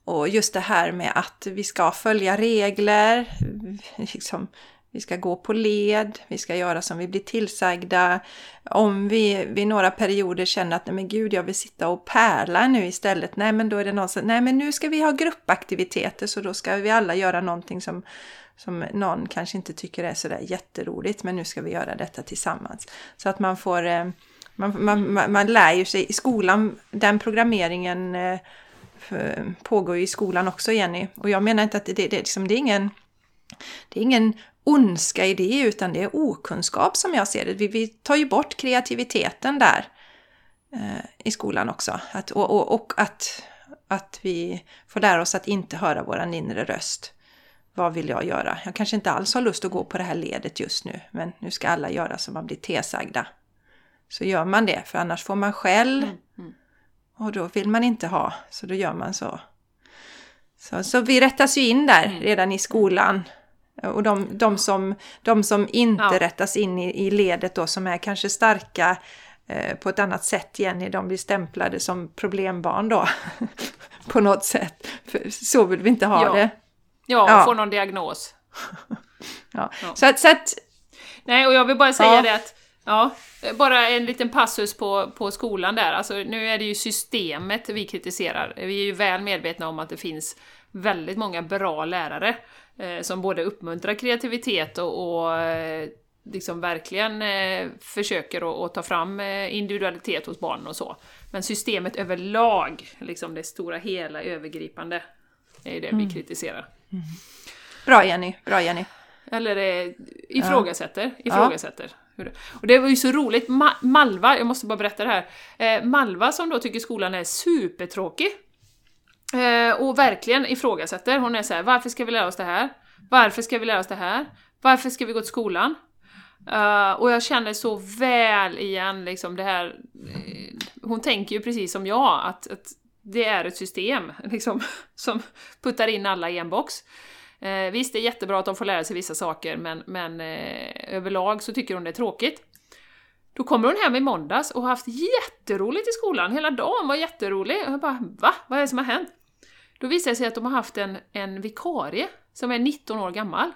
Och just det här med att vi ska följa regler, liksom, vi ska gå på led, vi ska göra som vi blir tillsagda. Om vi vid några perioder känner att nej men gud, jag vill sitta och pärla nu istället. Nej men då är det någon som, nej men nu ska vi ha gruppaktiviteter så då ska vi alla göra någonting som, som någon kanske inte tycker är sådär jätteroligt men nu ska vi göra detta tillsammans. Så att man får, eh, man, man, man, man lär ju sig i skolan, den programmeringen eh, pågår ju i skolan också Jenny. Och jag menar inte att det, det, det, liksom, det är ingen det är ingen ondska i det utan det är okunskap som jag ser det. Vi, vi tar ju bort kreativiteten där eh, i skolan också. Att, och, och, och, att, att vi får lära oss att inte höra våran inre röst. Vad vill jag göra? Jag kanske inte alls har lust att gå på det här ledet just nu men nu ska alla göra som man blir tesagda. Så gör man det för annars får man skäll mm, mm. och då vill man inte ha så då gör man så. Så, så vi rättas ju in där mm. redan i skolan. Och de, de, som, de som inte ja. rättas in i, i ledet då, som är kanske starka eh, på ett annat sätt, Jenny, de blir stämplade som problembarn då. på något sätt. För så vill vi inte ha ja. det. Ja, ja. får någon diagnos. ja. Så, att, så att... Nej, och jag vill bara säga det att Ja, bara en liten passus på, på skolan där. Alltså, nu är det ju systemet vi kritiserar. Vi är ju väl medvetna om att det finns väldigt många bra lärare som både uppmuntrar kreativitet och, och eh, liksom verkligen eh, försöker att ta fram eh, individualitet hos barnen och så. Men systemet överlag, liksom det stora hela övergripande, är det mm. vi kritiserar. Mm. Bra Jenny, bra Jenny. Eller eh, ifrågasätter, ja. ifrågasätter. Ja. Och det var ju så roligt, Ma Malva, jag måste bara berätta det här. Eh, Malva som då tycker skolan är supertråkig, Eh, och verkligen ifrågasätter. Hon är så här, varför ska vi lära oss det här? Varför ska vi lära oss det här? Varför ska vi gå till skolan? Uh, och jag känner så väl igen liksom det här... Eh, hon tänker ju precis som jag, att, att det är ett system liksom, som puttar in alla i en box. Eh, visst, det är jättebra att de får lära sig vissa saker, men, men eh, överlag så tycker hon det är tråkigt. Då kommer hon hem i måndags och har haft jätteroligt i skolan, hela dagen var jätterolig. Och jag bara, va? Vad är det som har hänt? Då visar det sig att de har haft en, en vikarie som är 19 år gammal.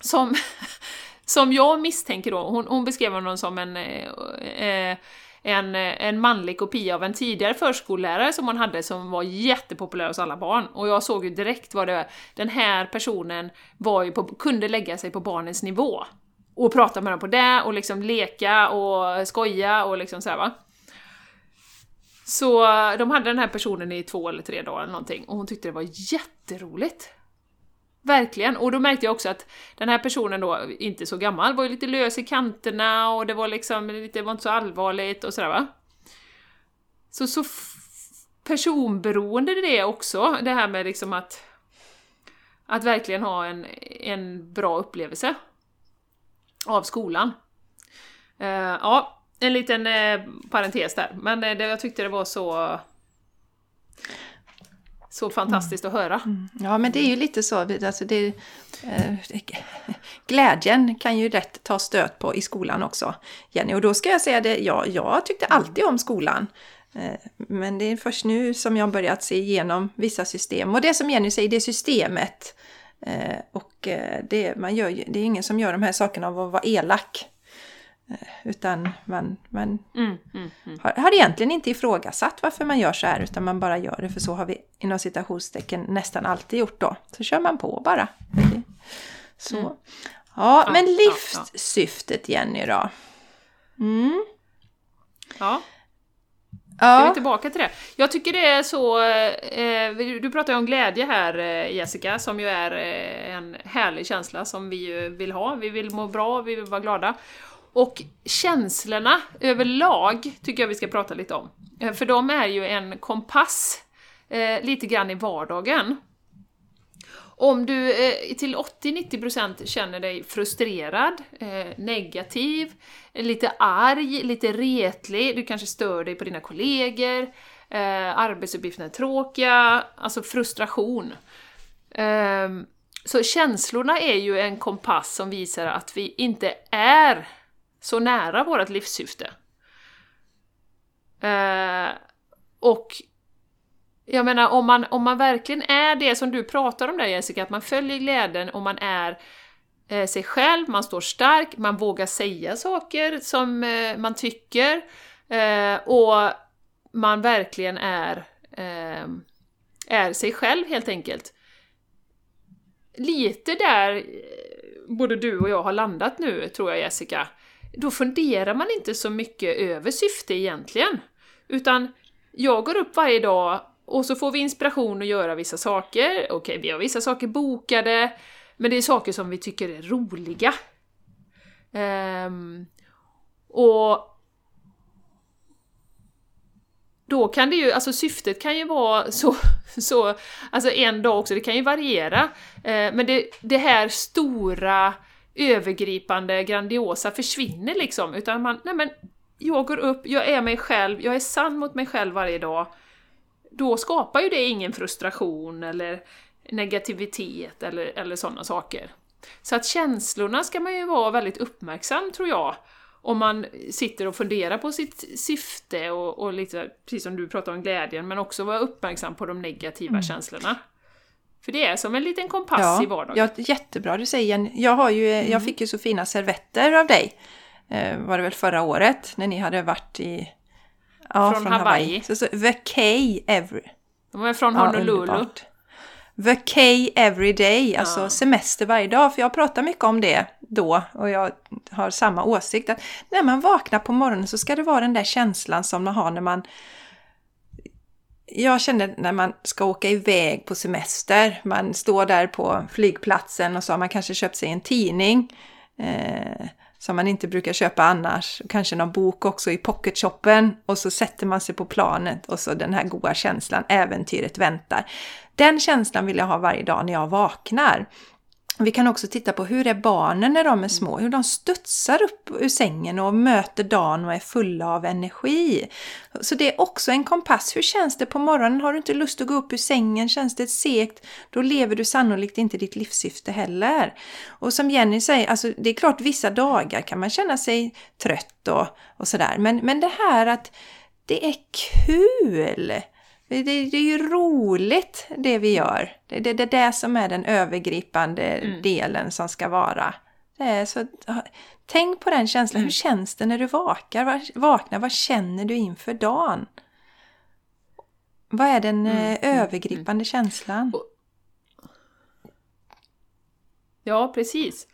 Som, som jag misstänker då, hon, hon beskrev honom som en, eh, eh, en, en manlig kopia av en tidigare förskollärare som hon hade som var jättepopulär hos alla barn. Och jag såg ju direkt vad det var. Den här personen var ju på, kunde lägga sig på barnens nivå. Och prata med dem på det, och liksom leka och skoja och liksom så här, va. Så de hade den här personen i två eller tre dagar eller någonting och hon tyckte det var jätteroligt. Verkligen, och då märkte jag också att den här personen då, inte så gammal, var ju lite lös i kanterna och det var liksom lite, var inte så allvarligt och sådär va. Så, så personberoende det är också, det här med liksom att att verkligen ha en, en bra upplevelse av skolan. Uh, ja, en liten eh, parentes där, men eh, det, jag tyckte det var så så fantastiskt mm. att höra. Mm. mm. Ja, men det är ju lite så. Alltså det, eh, glädjen kan ju rätt ta stöt på i skolan också, Jenny. Och då ska jag säga det, ja, jag tyckte alltid om skolan. Eh, men det är först nu som jag börjat se igenom vissa system. Och det som Jenny säger, det är systemet. Eh, och eh, det, man gör, det är ingen som gör de här sakerna av att vara elak. Utan man, man mm, mm, mm. Har, har egentligen inte ifrågasatt varför man gör så här utan man bara gör det för så har vi inom citationstecken nästan alltid gjort då. Så kör man på bara. Så. Mm. Ja, men livssyftet Jenny då? Mm. Ja. Ja. Ska vi tillbaka till det? Jag tycker det är så... Eh, du pratar ju om glädje här eh, Jessica, som ju är eh, en härlig känsla som vi ju vill ha. Vi vill må bra, vi vill vara glada. Och känslorna överlag tycker jag vi ska prata lite om. Eh, för de är ju en kompass eh, lite grann i vardagen. Om du eh, till 80-90% känner dig frustrerad, eh, negativ, lite arg, lite retlig, du kanske stör dig på dina kollegor, eh, arbetsuppgifterna är tråkiga, alltså frustration. Ehm, så känslorna är ju en kompass som visar att vi inte är så nära vårt livssyfte. Eh, och jag menar, om man, om man verkligen är det som du pratar om där Jessica, att man följer glädjen och man är eh, sig själv, man står stark, man vågar säga saker som eh, man tycker eh, och man verkligen är, eh, är sig själv helt enkelt. Lite där eh, både du och jag har landat nu, tror jag Jessica. Då funderar man inte så mycket över syfte egentligen. Utan jag går upp varje dag och så får vi inspiration att göra vissa saker. Okej, okay, vi har vissa saker bokade, men det är saker som vi tycker är roliga. Um, och då kan det ju, alltså syftet kan ju vara så, så alltså en dag också, det kan ju variera. Eh, men det, det här stora, övergripande, grandiosa försvinner liksom, utan man, nej men, jag går upp, jag är mig själv, jag är sann mot mig själv varje dag då skapar ju det ingen frustration eller negativitet eller, eller sådana saker. Så att känslorna ska man ju vara väldigt uppmärksam, tror jag, om man sitter och funderar på sitt syfte och, och lite, precis som du pratar om glädjen, men också vara uppmärksam på de negativa mm. känslorna. För det är som en liten kompass ja, i vardagen. Ja, jättebra du säger. Jag, har ju, mm. jag fick ju så fina servetter av dig, eh, var det väl förra året, när ni hade varit i Ja, från, från Hawaii. Hawaii. Så, så, vacay every... De är från Honolulu. Ja, Vacay every day, alltså ja. semester varje dag. För jag pratar mycket om det då och jag har samma åsikt. att När man vaknar på morgonen så ska det vara den där känslan som man har när man... Jag känner när man ska åka iväg på semester. Man står där på flygplatsen och så har man kanske köpt sig en tidning. Eh, som man inte brukar köpa annars. Kanske någon bok också i pocketshoppen och så sätter man sig på planet och så den här goda känslan, äventyret väntar. Den känslan vill jag ha varje dag när jag vaknar. Vi kan också titta på hur är barnen när de är små, hur de studsar upp ur sängen och möter dagen och är fulla av energi. Så det är också en kompass. Hur känns det på morgonen? Har du inte lust att gå upp ur sängen? Känns det segt? Då lever du sannolikt inte ditt livssyfte heller. Och som Jenny säger, alltså det är klart vissa dagar kan man känna sig trött och, och sådär. Men, men det här att det är kul! Det, det, är ju roligt det vi gör. Det, det, det är det som är den övergripande mm. delen som ska vara. Det är så, tänk på den känslan. Mm. Hur känns det när du vakar, vaknar? Vad känner du inför dagen? Vad är den mm. Eh, mm. övergripande mm. känslan? Ja, precis.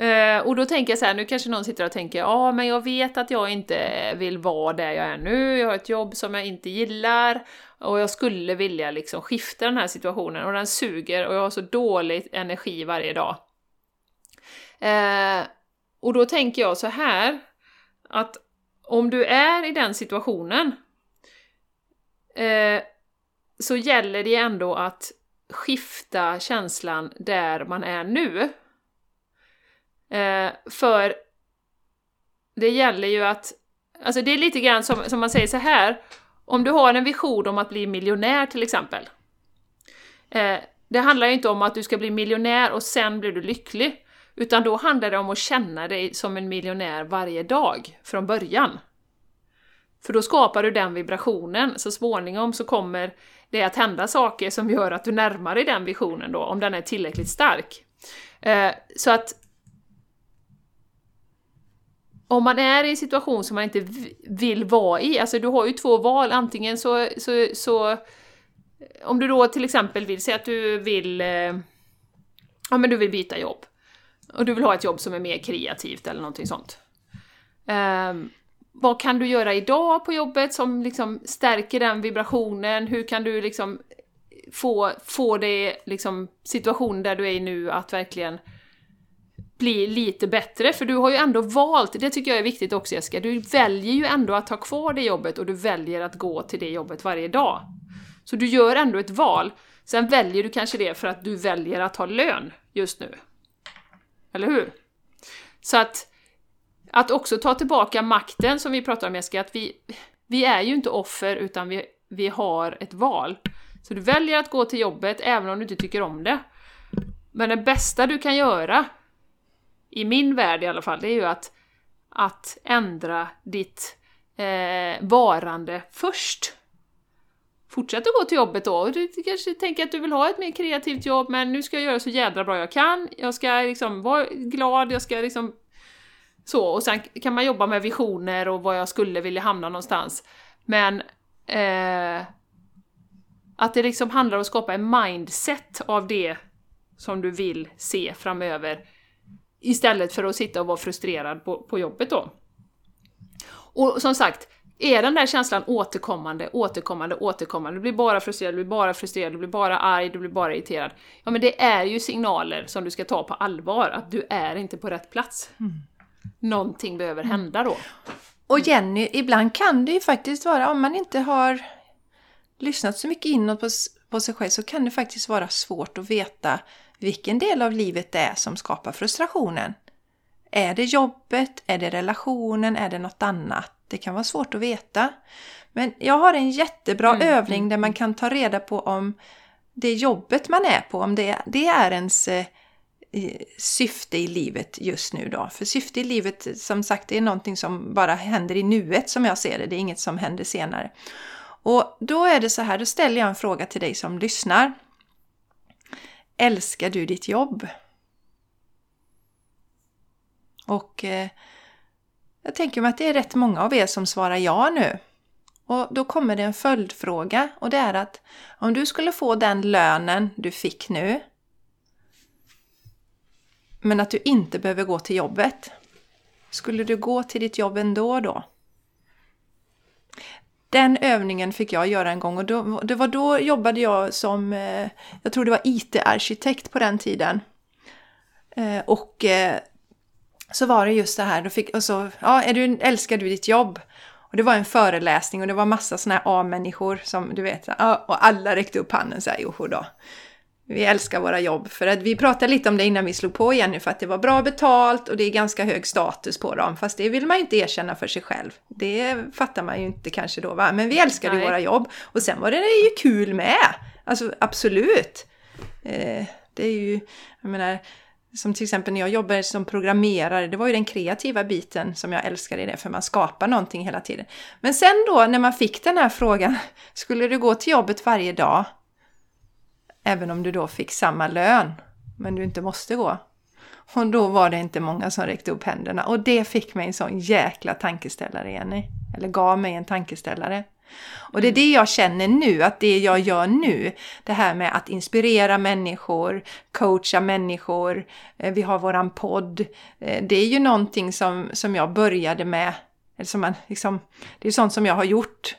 Eh, och då tänker jag så här, nu kanske någon sitter och tänker ja men jag vet att jag inte vill vara där jag är nu, jag har ett jobb som jag inte gillar och jag skulle vilja liksom skifta den här situationen och den suger och jag har så dålig energi varje dag. Eh, och då tänker jag så här, att om du är i den situationen eh, så gäller det ändå att skifta känslan där man är nu. Eh, för det gäller ju att, alltså det är lite grann som, som man säger så här, om du har en vision om att bli miljonär till exempel. Eh, det handlar ju inte om att du ska bli miljonär och sen blir du lycklig, utan då handlar det om att känna dig som en miljonär varje dag från början. För då skapar du den vibrationen, så småningom så kommer det att hända saker som gör att du närmar dig den visionen då, om den är tillräckligt stark. Eh, så att om man är i en situation som man inte vill vara i, alltså du har ju två val, antingen så, så, så om du då till exempel vill säga att du vill, eh, ja men du vill byta jobb, och du vill ha ett jobb som är mer kreativt eller någonting sånt. Um, vad kan du göra idag på jobbet som liksom stärker den vibrationen? Hur kan du liksom få, få det liksom situationen där du är i nu att verkligen bli lite bättre, för du har ju ändå valt, det tycker jag är viktigt också Jessica, du väljer ju ändå att ha kvar det jobbet och du väljer att gå till det jobbet varje dag. Så du gör ändå ett val. Sen väljer du kanske det för att du väljer att ha lön just nu. Eller hur? Så att, att också ta tillbaka makten som vi pratar om Jessica, att vi, vi är ju inte offer utan vi, vi har ett val. Så du väljer att gå till jobbet även om du inte tycker om det. Men det bästa du kan göra, i min värld i alla fall, det är ju att, att ändra ditt eh, varande först. Fortsätt att gå till jobbet då, du kanske tänker att du vill ha ett mer kreativt jobb, men nu ska jag göra så jädra bra jag kan, jag ska liksom vara glad, jag ska liksom så, och sen kan man jobba med visioner och var jag skulle vilja hamna någonstans. Men eh, att det liksom handlar om att skapa en mindset av det som du vill se framöver istället för att sitta och vara frustrerad på, på jobbet då. Och som sagt, är den där känslan återkommande, återkommande, återkommande, du blir bara frustrerad, du blir bara frustrerad, du blir bara arg, du blir bara irriterad. Ja men det är ju signaler som du ska ta på allvar, att du är inte på rätt plats. Mm. Någonting behöver hända då. Och Jenny, ibland kan det ju faktiskt vara, om man inte har lyssnat så mycket inåt på, på sig själv, så kan det faktiskt vara svårt att veta vilken del av livet det är som skapar frustrationen. Är det jobbet? Är det relationen? Är det något annat? Det kan vara svårt att veta. Men jag har en jättebra mm. övning där man kan ta reda på om det jobbet man är på, om det, det är ens eh, syfte i livet just nu då. För syfte i livet, som sagt, det är någonting som bara händer i nuet som jag ser det. Det är inget som händer senare. Och då är det så här, då ställer jag en fråga till dig som lyssnar. Älskar du ditt jobb? Och eh, jag tänker mig att det är rätt många av er som svarar ja nu. Och då kommer det en följdfråga och det är att om du skulle få den lönen du fick nu men att du inte behöver gå till jobbet. Skulle du gå till ditt jobb ändå då? Den övningen fick jag göra en gång och då, det var då jobbade jag som, eh, jag tror det var IT-arkitekt på den tiden. Eh, och eh, så var det just det här, då fick, och så, ja, är du, älskar du ditt jobb? Och det var en föreläsning och det var massa såna här A-människor som du vet, och alla räckte upp handen så här, joho då. Vi älskar våra jobb. För att vi pratade lite om det innan vi slog på igen för att det var bra betalt och det är ganska hög status på dem. Fast det vill man ju inte erkänna för sig själv. Det fattar man ju inte kanske då va. Men vi älskade ju våra jobb. Och sen var det ju kul med. Alltså absolut. Eh, det är ju, jag menar, som till exempel när jag jobbade som programmerare, det var ju den kreativa biten som jag älskade i det, för man skapar någonting hela tiden. Men sen då när man fick den här frågan, skulle du gå till jobbet varje dag? Även om du då fick samma lön, men du inte måste gå. Och då var det inte många som räckte upp händerna. Och det fick mig en sån jäkla tankeställare, Jenny. Eller gav mig en tankeställare. Och det är det jag känner nu, att det jag gör nu, det här med att inspirera människor, coacha människor, eh, vi har våran podd. Eh, det är ju någonting som, som jag började med, eller som man liksom, det är sånt som jag har gjort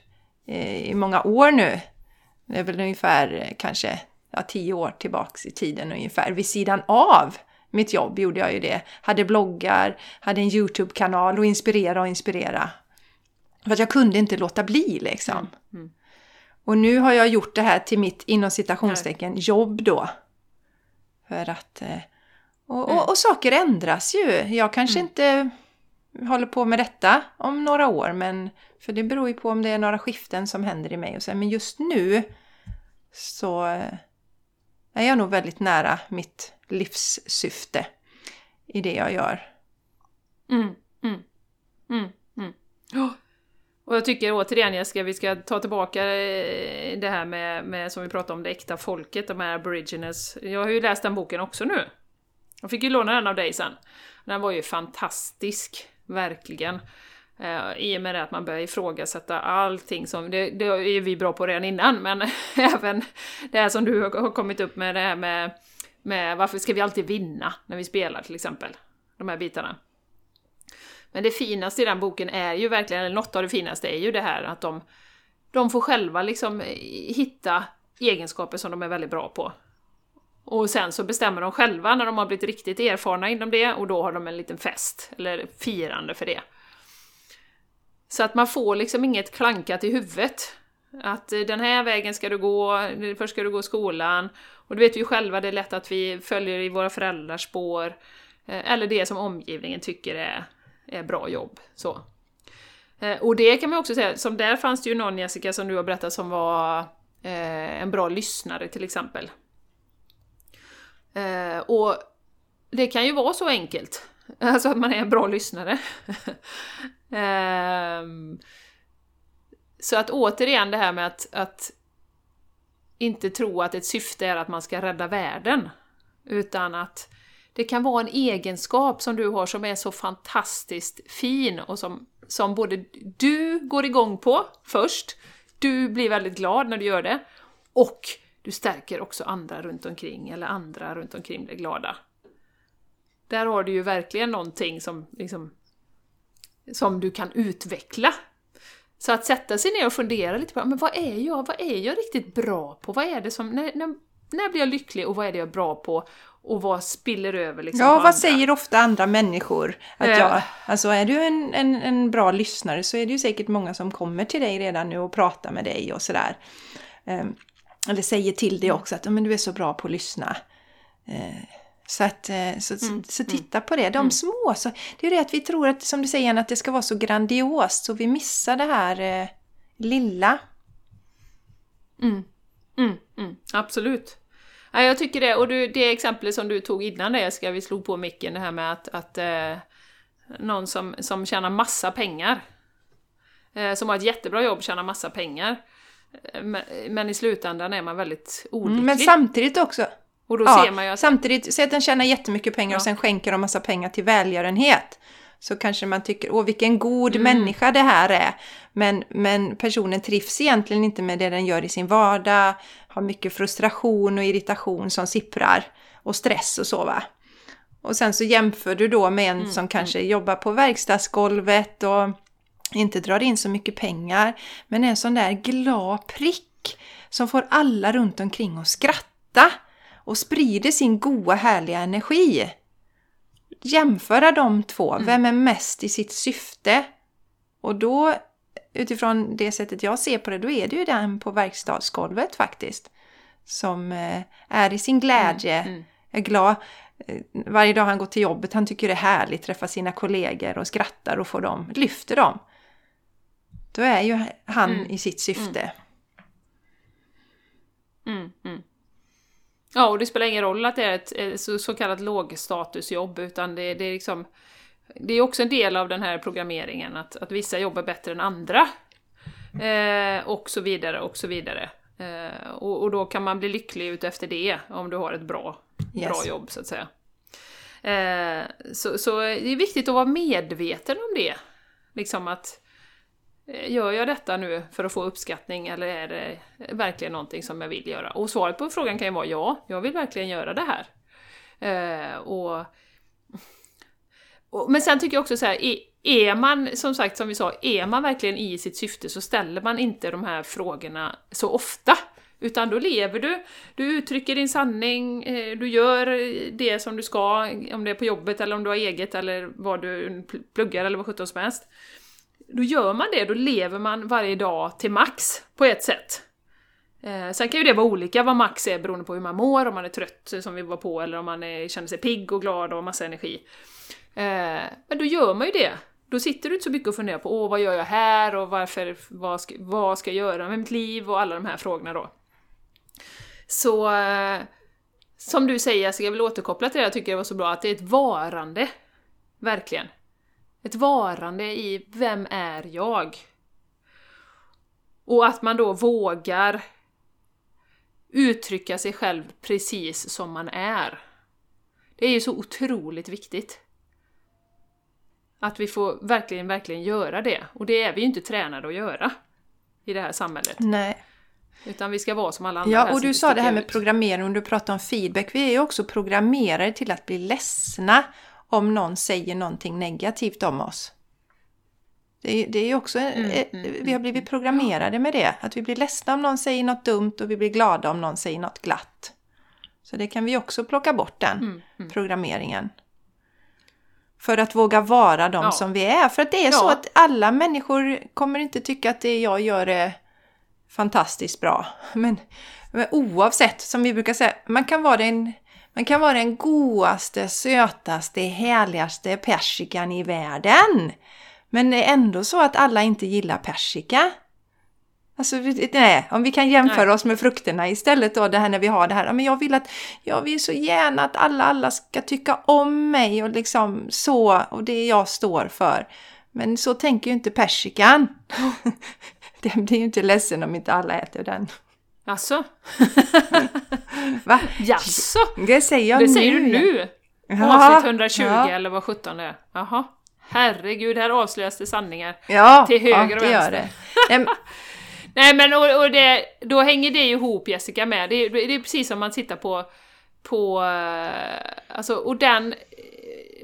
eh, i många år nu. Det är väl ungefär kanske ja, tio år tillbaks i tiden ungefär. Vid sidan av mitt jobb gjorde jag ju det. Hade bloggar, hade en YouTube-kanal och inspirera och inspirera. För att jag kunde inte låta bli liksom. Mm. Mm. Och nu har jag gjort det här till mitt inom citationstecken jobb då. För att... Eh, och, och, och, saker ändras ju. Jag kanske mm. inte håller på med detta om några år men för det beror ju på om det är några skiften som händer i mig och så. Men just nu så är jag nog väldigt nära mitt livssyfte i det jag gör. Mm, mm, mm, mm. Oh. Och jag tycker återigen Jessica, vi ska ta tillbaka eh, det här med, med som vi pratade om, det äkta folket, de här aborigines. Jag har ju läst den boken också nu. Jag fick ju låna den av dig sen. Den var ju fantastisk. verkligen. Eh, I och med det att man börjar ifrågasätta allting som, det, det är vi bra på redan innan, men även det här som du har kommit upp med, det här med, med varför ska vi alltid vinna när vi spelar till exempel? De här bitarna. Men det finaste i den boken är ju verkligen, eller något av det finaste är ju det här att de, de får själva liksom eh, hitta egenskaper som de är väldigt bra på. Och sen så bestämmer de själva när de har blivit riktigt erfarna inom det och då har de en liten fest, eller firande för det. Så att man får liksom inget klankat i huvudet. Att eh, den här vägen ska du gå, först ska du gå skolan. Och det vet vi ju själva, det är lätt att vi följer i våra föräldrars spår. Eh, eller det som omgivningen tycker är, är bra jobb. Så. Eh, och det kan man också säga, som där fanns det ju någon Jessica som du har berättat som var en bra lyssnare till exempel. Och det kan ju vara så enkelt. Alltså att man är en bra lyssnare. um, så att återigen det här med att, att inte tro att ett syfte är att man ska rädda världen. Utan att det kan vara en egenskap som du har som är så fantastiskt fin och som, som både du går igång på först, du blir väldigt glad när du gör det, och du stärker också andra runt omkring, eller andra runt omkring blir glada. Där har du ju verkligen någonting som, liksom, som du kan utveckla. Så att sätta sig ner och fundera lite på men vad är jag, vad är jag riktigt bra på? Vad är det som, när, när, när blir jag lycklig och vad är det jag är bra på? Och vad spiller över liksom Ja, vad andra? säger ofta andra människor? Att äh. jag, alltså är du en, en, en bra lyssnare så är det ju säkert många som kommer till dig redan nu och pratar med dig och sådär. Um, eller säger till dig också att men du är så bra på att lyssna. Uh, så, att, eh, så, mm. så mm. titta på det. De mm. små, så, det är det att vi tror att, som du säger, att det ska vara så grandiost så vi missar det här eh, lilla. Mm. Mm. Absolut. Ja, jag tycker det, och du, det exemplet som du tog innan det, ska vi slog på micken, det här med att, att eh, någon som, som tjänar massa pengar, eh, som har ett jättebra jobb, tjänar massa pengar, eh, men, men i slutändan är man väldigt olycklig. Men samtidigt också, och då ja, ser man ju att... Samtidigt, säg att den tjänar jättemycket pengar ja. och sen skänker de massa pengar till välgörenhet. Så kanske man tycker, åh vilken god mm. människa det här är. Men, men personen trivs egentligen inte med det den gör i sin vardag. Har mycket frustration och irritation som sipprar. Och stress och så va. Och sen så jämför du då med en mm. som kanske mm. jobbar på verkstadsgolvet och inte drar in så mycket pengar. Men en sån där glad prick som får alla runt omkring att skratta och sprider sin goa härliga energi. Jämföra de två, mm. vem är mest i sitt syfte? Och då, utifrån det sättet jag ser på det, då är det ju den på verkstadsgolvet faktiskt. Som eh, är i sin glädje, mm. Mm. är glad. Eh, varje dag han går till jobbet, han tycker det är härligt, träffa sina kollegor och skrattar och får dem, lyfter dem. Då är ju han mm. i sitt syfte. Mm. Mm. Ja, och det spelar ingen roll att det är ett så, så kallat lågstatusjobb, utan det, det är liksom... Det är också en del av den här programmeringen, att, att vissa jobbar bättre än andra. Eh, och så vidare, och så vidare. Eh, och, och, då kan man bli lycklig ut efter det, om du har ett bra, yes. bra jobb, så att säga. Eh, så, så det är viktigt att vara medveten om det. Liksom att Eh, gör jag detta nu för att få uppskattning eller är det verkligen någonting som jag vill göra? Och svaret på frågan kan ju vara ja, jag vill verkligen göra det här. Eh, och, och, men sen tycker jag också så här, är man, som sagt, som vi sa, är man verkligen i sitt syfte så ställer man inte de här frågorna så ofta. Utan då lever du, du uttrycker din sanning, eh, du gör det som du ska, om det är på jobbet eller om du har eget eller vad du pluggar eller vad sjutton som helst då gör man det, då lever man varje dag till max på ett sätt. Eh, sen kan ju det vara olika vad max är beroende på hur man mår, om man är trött eh, som vi var på, eller om man är, känner sig pigg och glad och har massa energi. Eh, men då gör man ju det. Då sitter du inte så mycket och funderar på åh, vad gör jag här och varför, vad ska, vad ska jag göra med mitt liv och alla de här frågorna då. Så eh, som du säger, så jag vill återkoppla till det, jag tycker det var så bra, att det är ett varande. Verkligen. Ett varande i vem är jag? Och att man då vågar uttrycka sig själv precis som man är. Det är ju så otroligt viktigt. Att vi får verkligen, verkligen göra det. Och det är vi ju inte tränade att göra i det här samhället. Nej. Utan vi ska vara som alla andra. Ja, och du sa det här med programmering, och du pratade om feedback. Vi är ju också programmerade till att bli ledsna om någon säger någonting negativt om oss. Det är, det är också, mm, mm, vi har mm, blivit mm. programmerade med det. Att vi blir ledsna om någon säger något dumt och vi blir glada om någon säger något glatt. Så det kan vi också plocka bort den mm, mm. programmeringen. För att våga vara de ja. som vi är. För att det är ja. så att alla människor kommer inte tycka att det jag gör är fantastiskt bra. Men, men oavsett, som vi brukar säga, man kan vara den man kan vara den godaste, sötaste, härligaste persikan i världen. Men det är ändå så att alla inte gillar persika. Alltså, nej, om vi kan jämföra nej. oss med frukterna istället då, det här när vi har det här. Men jag vill att, jag vill så gärna att alla, alla ska tycka om mig och liksom så, och det jag står för. Men så tänker ju inte persikan. den blir ju inte ledsen om inte alla äter den. Alltså? Va? Jaså? Det säger jag det nu. Det säger du nu? Ja, Avsnitt 120 ja. eller vad sjutton det är. Jaha. Herregud, här avslöjas det sanningar. Ja, till höger och vänster. Gör det. Nej men och, och det, då hänger det ju ihop Jessica med. Det, det är precis som man tittar på, på eh, alltså, och den,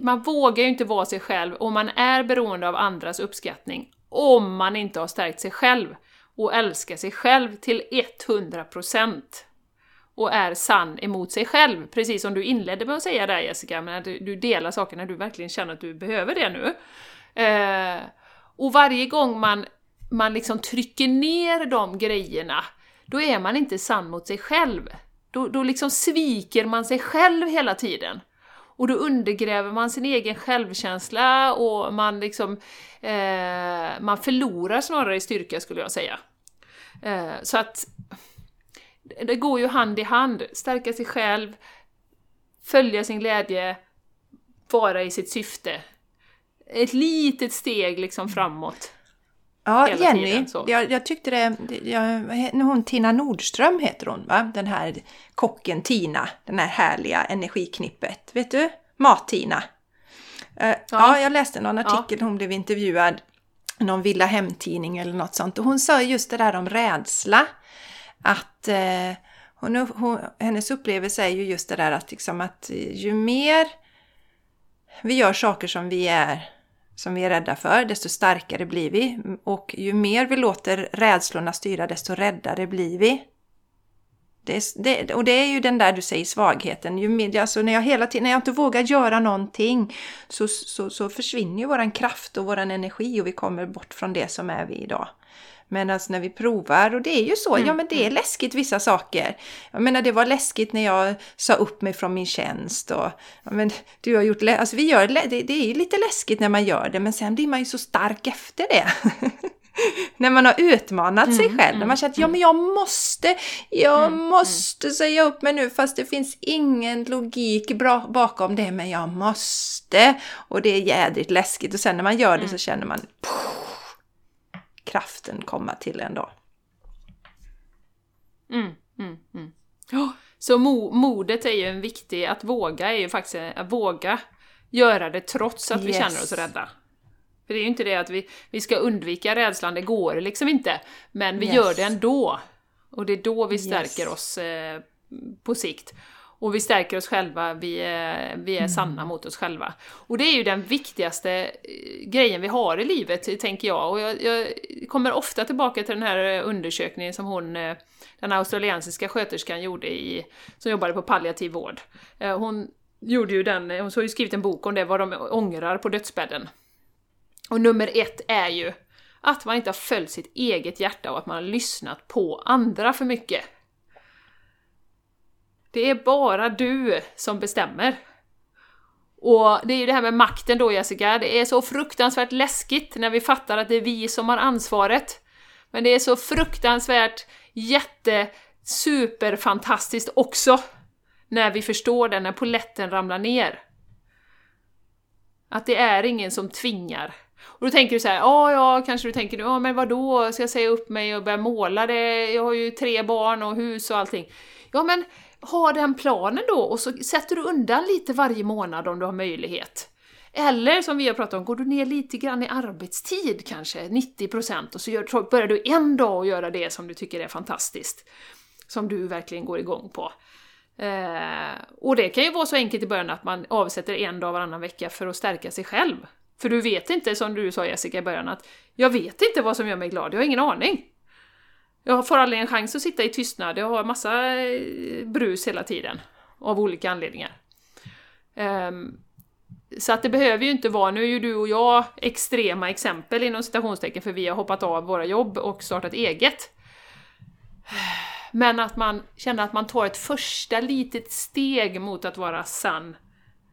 man vågar ju inte vara sig själv om man är beroende av andras uppskattning, om man inte har stärkt sig själv och älskar sig själv till 100% och är sann emot sig själv, precis som du inledde med att säga där Jessica, men att du, delar saker när du verkligen känner att du behöver det nu. Eh, och varje gång man, man liksom trycker ner de grejerna, då är man inte sann mot sig själv. Då, då liksom sviker man sig själv hela tiden. Och då undergräver man sin egen självkänsla och man liksom eh, man förlorar snarare i styrka skulle jag säga. Eh, så att det går ju hand i hand. Stärka sig själv, följa sin glädje, vara i sitt syfte. Ett litet steg liksom framåt. Ja, Jenny, tiden, jag, jag, tyckte det, jag, hon Tina Nordström heter hon va? Den här kocken Tina, den här härliga energiknippet. Vet du? Mat-Tina. Uh, ja. ja. jag läste någon artikel, ja. hon blev intervjuad någon Villa Hem-tidning eller något sånt. Och hon sa just det där om rädsla. Att eh, hon, hon, hennes upplevelse är ju just det där att, liksom, att ju mer vi gör saker som vi är som vi är rädda för, desto starkare blir vi. Och ju mer vi låter rädslorna styra, desto räddare blir vi. Det, det, och det är ju den där du säger svagheten. Ju mer, alltså när jag hela tiden, när jag inte vågar göra någonting så, så, så försvinner ju våran kraft och våran energi och vi kommer bort från det som är vi idag. Men alltså när vi provar, och det är ju så, mm. ja men det är mm. läskigt vissa saker. Jag menar det var läskigt när jag sa upp mig från min tjänst och ja, men du har gjort, alltså vi gör, det, det är ju lite läskigt när man gör det men sen blir man ju så stark efter det. när man har utmanat sig mm, själv, mm, när man känner att ja men jag måste, jag mm, mm. måste säga upp mig nu fast det finns ingen logik bakom det men jag måste. Och det är jädrigt läskigt och sen när man gör det så känner man kraften komma till en då. Mm, mm, mm. Oh, så mo modet är ju en viktig, att våga är ju faktiskt att våga göra det trots att yes. vi känner oss rädda. För det är ju inte det att vi, vi ska undvika rädslan, det går liksom inte. Men vi yes. gör det ändå. Och det är då vi stärker yes. oss eh, på sikt. Och vi stärker oss själva, vi är, vi är mm. sanna mot oss själva. Och det är ju den viktigaste eh, grejen vi har i livet, tänker jag. Och jag, jag kommer ofta tillbaka till den här undersökningen som hon, eh, den australiensiska sköterskan gjorde i, som jobbade på palliativ vård. Eh, hon gjorde ju den, hon har ju skrivit en bok om det, vad de ångrar på dödsbädden. Och nummer ett är ju att man inte har följt sitt eget hjärta och att man har lyssnat på andra för mycket. Det är bara du som bestämmer. Och det är ju det här med makten då Jessica, det är så fruktansvärt läskigt när vi fattar att det är vi som har ansvaret. Men det är så fruktansvärt jätte superfantastiskt också när vi förstår det, när poletten ramlar ner. Att det är ingen som tvingar. Och då tänker du så här, ja, ja, kanske du tänker, nu, ja men vadå, ska jag säga upp mig och börja måla det? Jag har ju tre barn och hus och allting. Ja men ha den planen då och så sätter du undan lite varje månad om du har möjlighet. Eller som vi har pratat om, går du ner lite grann i arbetstid kanske, 90% och så gör, börjar du en dag att göra det som du tycker är fantastiskt. Som du verkligen går igång på. Eh, och det kan ju vara så enkelt i början att man avsätter en dag varannan vecka för att stärka sig själv. För du vet inte, som du sa Jessica i början, att jag vet inte vad som gör mig glad, jag har ingen aning. Jag får aldrig en chans att sitta i tystnad, jag har massa eh, brus hela tiden. Av olika anledningar. Um, så att det behöver ju inte vara, nu är ju du och jag extrema exempel inom citationstecken för vi har hoppat av våra jobb och startat eget. Men att man känner att man tar ett första litet steg mot att vara sann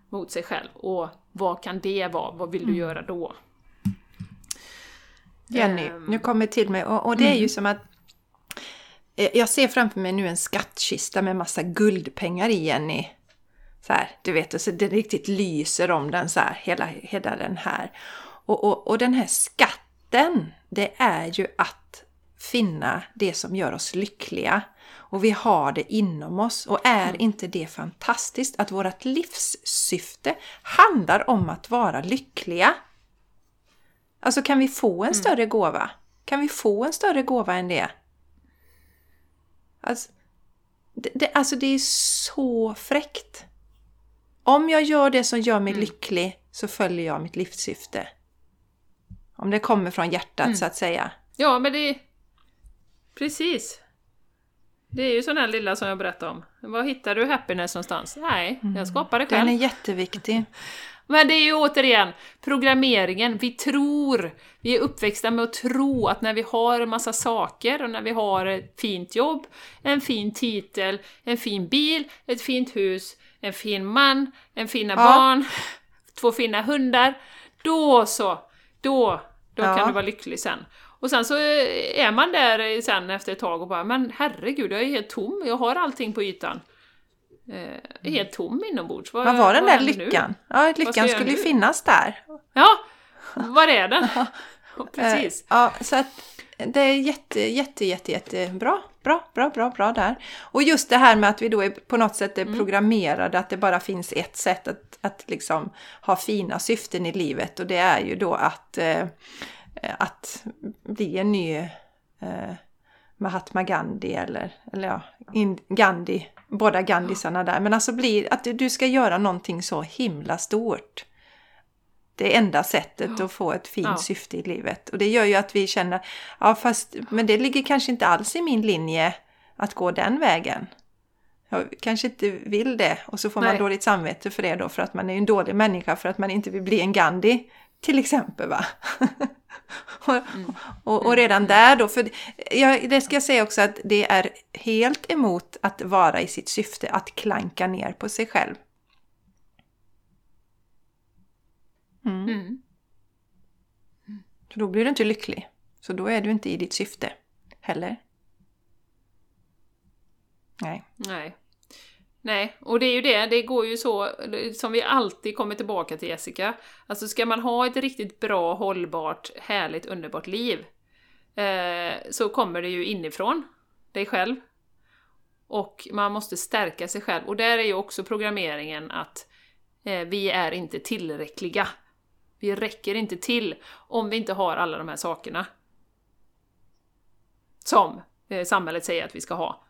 mot sig själv. Och vad kan det vara? Vad vill du mm. göra då? Jenny, um, nu kommer till mig och, och det är ju mm. som att eh, jag ser framför mig nu en skattkista med massa guldpengar i Jenny. Så här, du vet, och så det riktigt lyser om den så här, hela, hela den här. Och, och, och den här skatten, det är ju att finna det som gör oss lyckliga. Och vi har det inom oss. Och är mm. inte det fantastiskt att vårt livssyfte handlar om att vara lyckliga? Alltså kan vi få en mm. större gåva? Kan vi få en större gåva än det? Alltså det, det, alltså det är så fräckt. Om jag gör det som gör mig mm. lycklig så följer jag mitt livssyfte. Om det kommer från hjärtat mm. så att säga. Ja, men det... Precis. Det är ju sån här lilla som jag berättade om. Var hittar du happiness någonstans? Nej, jag mm. skapar det själv. Den är jätteviktig. Men det är ju återigen programmeringen. Vi tror, vi är uppväxta med att tro att när vi har en massa saker och när vi har ett fint jobb, en fin titel, en fin bil, ett fint hus, en fin man, en fina ja. barn, två fina hundar. Då så, då, då ja. kan du vara lycklig sen. Och sen så är man där sen efter ett tag och bara men herregud, jag är helt tom, jag har allting på ytan. Eh, helt tom inombords. Vad, vad var den där lyckan? Nu? Ja, lyckan skulle ju finnas där. Ja, var är den? Precis. Eh, ja, så att det är jätte, jätte, jätte, jättebra. Bra, bra, bra, bra där. Och just det här med att vi då är på något sätt är mm. programmerade, att det bara finns ett sätt att, att liksom ha fina syften i livet och det är ju då att, eh, att bli en ny eh, Mahatma Gandhi eller, eller ja, Gandhi, båda Gandhisarna där. Men alltså bli, att du ska göra någonting så himla stort det enda sättet att få ett fint ja. syfte i livet. Och det gör ju att vi känner, ja fast, men det ligger kanske inte alls i min linje att gå den vägen. Jag kanske inte vill det och så får Nej. man dåligt samvete för det då för att man är en dålig människa för att man inte vill bli en Gandhi till exempel. va? och, mm. och, och, redan där då, för jag, det ska jag säga också att det är helt emot att vara i sitt syfte, att klanka ner på sig själv. Mm. Mm. Så då blir du inte lycklig. Så då är du inte i ditt syfte heller. Nej. Nej. Nej, och det är ju det, det går ju så, som vi alltid kommer tillbaka till Jessica. Alltså ska man ha ett riktigt bra, hållbart, härligt, underbart liv eh, så kommer det ju inifrån dig själv. Och man måste stärka sig själv. Och där är ju också programmeringen att eh, vi är inte tillräckliga. Vi räcker inte till om vi inte har alla de här sakerna. Som eh, samhället säger att vi ska ha.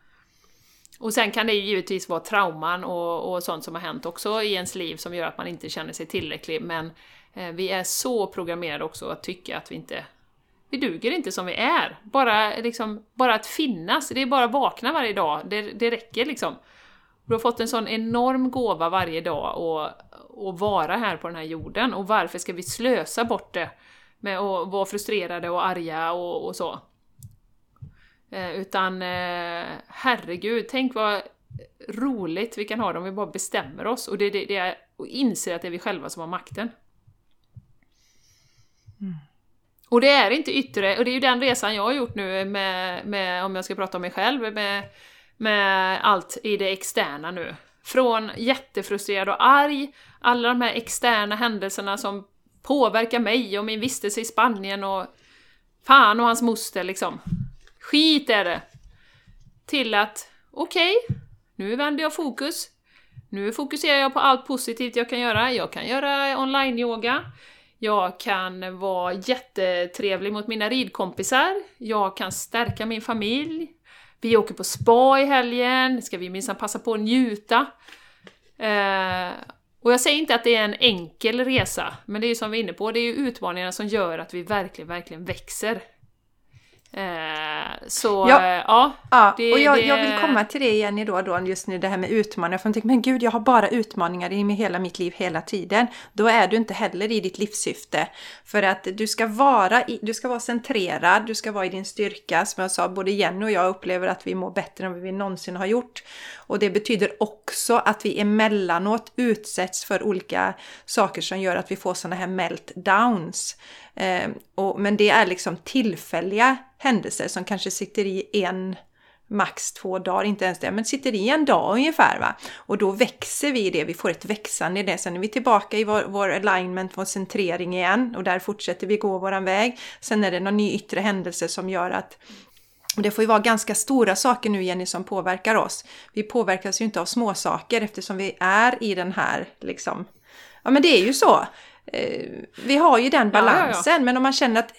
Och sen kan det ju givetvis vara trauman och, och sånt som har hänt också i ens liv som gör att man inte känner sig tillräcklig, men eh, vi är så programmerade också att tycka att vi inte... Vi duger inte som vi är. Bara, liksom, bara att finnas, det är bara att vakna varje dag, det, det räcker liksom. Du har fått en sån enorm gåva varje dag och, och vara här på den här jorden, och varför ska vi slösa bort det med att vara frustrerade och arga och, och så? Eh, utan eh, herregud, tänk vad roligt vi kan ha det om vi bara bestämmer oss och, det, det, det är, och inser att det är vi själva som har makten. Mm. Och det är inte yttre, och det är ju den resan jag har gjort nu med, med om jag ska prata om mig själv, med, med allt i det externa nu. Från jättefrustrerad och arg, alla de här externa händelserna som påverkar mig och min vistelse i Spanien och fan och hans moster liksom. Skit är det! Till att, okej, okay, nu vänder jag fokus. Nu fokuserar jag på allt positivt jag kan göra. Jag kan göra online-yoga. Jag kan vara jättetrevlig mot mina ridkompisar. Jag kan stärka min familj. Vi åker på spa i helgen, ska vi minsann passa på att njuta. Eh, och jag säger inte att det är en enkel resa, men det är ju som vi är inne på, det är ju utmaningarna som gör att vi verkligen, verkligen växer. Eh, så ja, eh, ja, ja det, och jag, det... jag, vill komma till det Jenny då, då just nu det här med utmaningar. För jag tänker, men gud, jag har bara utmaningar i hela mitt liv hela tiden. Då är du inte heller i ditt livssyfte. För att du ska vara, i, du ska vara centrerad, du ska vara i din styrka. Som jag sa, både Jenny och jag upplever att vi mår bättre än vi någonsin har gjort. Och det betyder också att vi emellanåt utsätts för olika saker som gör att vi får sådana här meltdowns. Eh, och, men det är liksom tillfälliga händelser som kanske sitter i en max två dagar, inte ens det, men sitter i en dag ungefär. Va? Och då växer vi i det, vi får ett växande i det. Sen är vi tillbaka i vår, vår alignment, vår centrering igen och där fortsätter vi gå våran väg. Sen är det någon ny yttre händelse som gör att och det får ju vara ganska stora saker nu Jenny som påverkar oss. Vi påverkas ju inte av små saker eftersom vi är i den här liksom... Ja men det är ju så. Eh, vi har ju den balansen ja, ja, ja. men om man känner att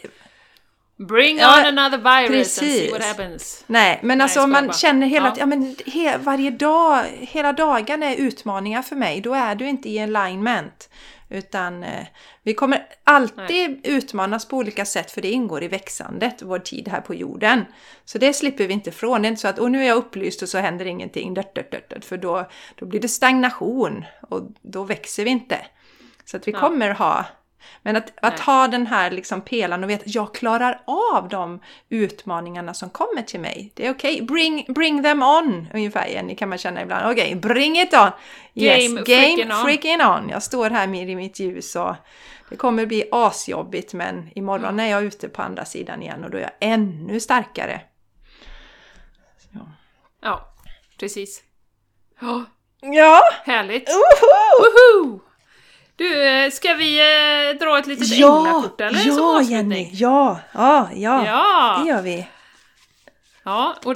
Bring ja, on another virus precis. and see what happens. Nej, men alltså om man bara. känner hela ja. ja, men he, varje dag, hela dagen är utmaningar för mig, då är du inte i alignment. Utan eh, vi kommer alltid Nej. utmanas på olika sätt för det ingår i växandet, vår tid här på jorden. Så det slipper vi inte ifrån. Det är inte så att och nu är jag upplyst och så händer ingenting, dört, dört, dört, för då, då blir det stagnation och då växer vi inte. Så att vi ja. kommer ha men att, att ha den här liksom pelaren och veta att jag klarar av de utmaningarna som kommer till mig. Det är okej. Okay. Bring, bring them on! Ungefär Jenny kan man känna ibland. Okej, okay, bring it on! Yes, game, game freaking, on. on! Jag står här med i mitt ljus och det kommer bli asjobbigt men imorgon mm. är jag ute på andra sidan igen och då är jag ännu starkare. Så. Ja, precis. Oh. Ja! Härligt! Woho! Woho! Du, eh, ska vi eh, dra ett litet ja, änglakort eller? Ja, Jenny! Ja, ja, ja, ja, det gör vi. Ja, och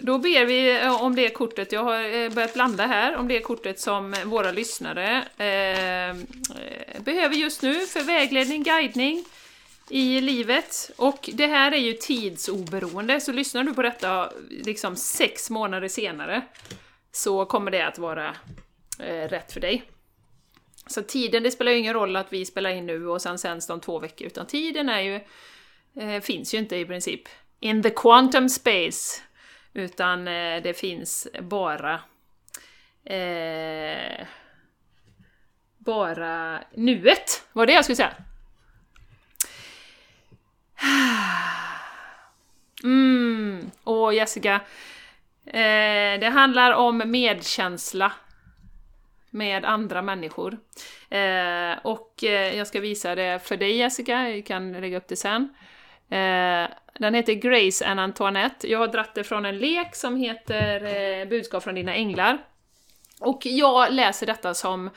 då ber vi eh, om det kortet, jag har eh, börjat blanda här, om det kortet som våra lyssnare eh, behöver just nu för vägledning, guidning i livet. Och det här är ju tidsoberoende, så lyssnar du på detta liksom sex månader senare så kommer det att vara eh, rätt för dig. Så tiden, det spelar ju ingen roll att vi spelar in nu och sen sänds de två veckor, utan tiden är ju, eh, finns ju inte i princip in the quantum space, utan eh, det finns bara eh, bara nuet, var det jag skulle säga. Mm, åh Jessica. Eh, det handlar om medkänsla med andra människor. Eh, och eh, jag ska visa det för dig Jessica, jag kan lägga upp det sen. Eh, den heter Grace and Antoinette. Jag har dratt det från en lek som heter eh, Budskap från dina änglar. Och jag läser detta som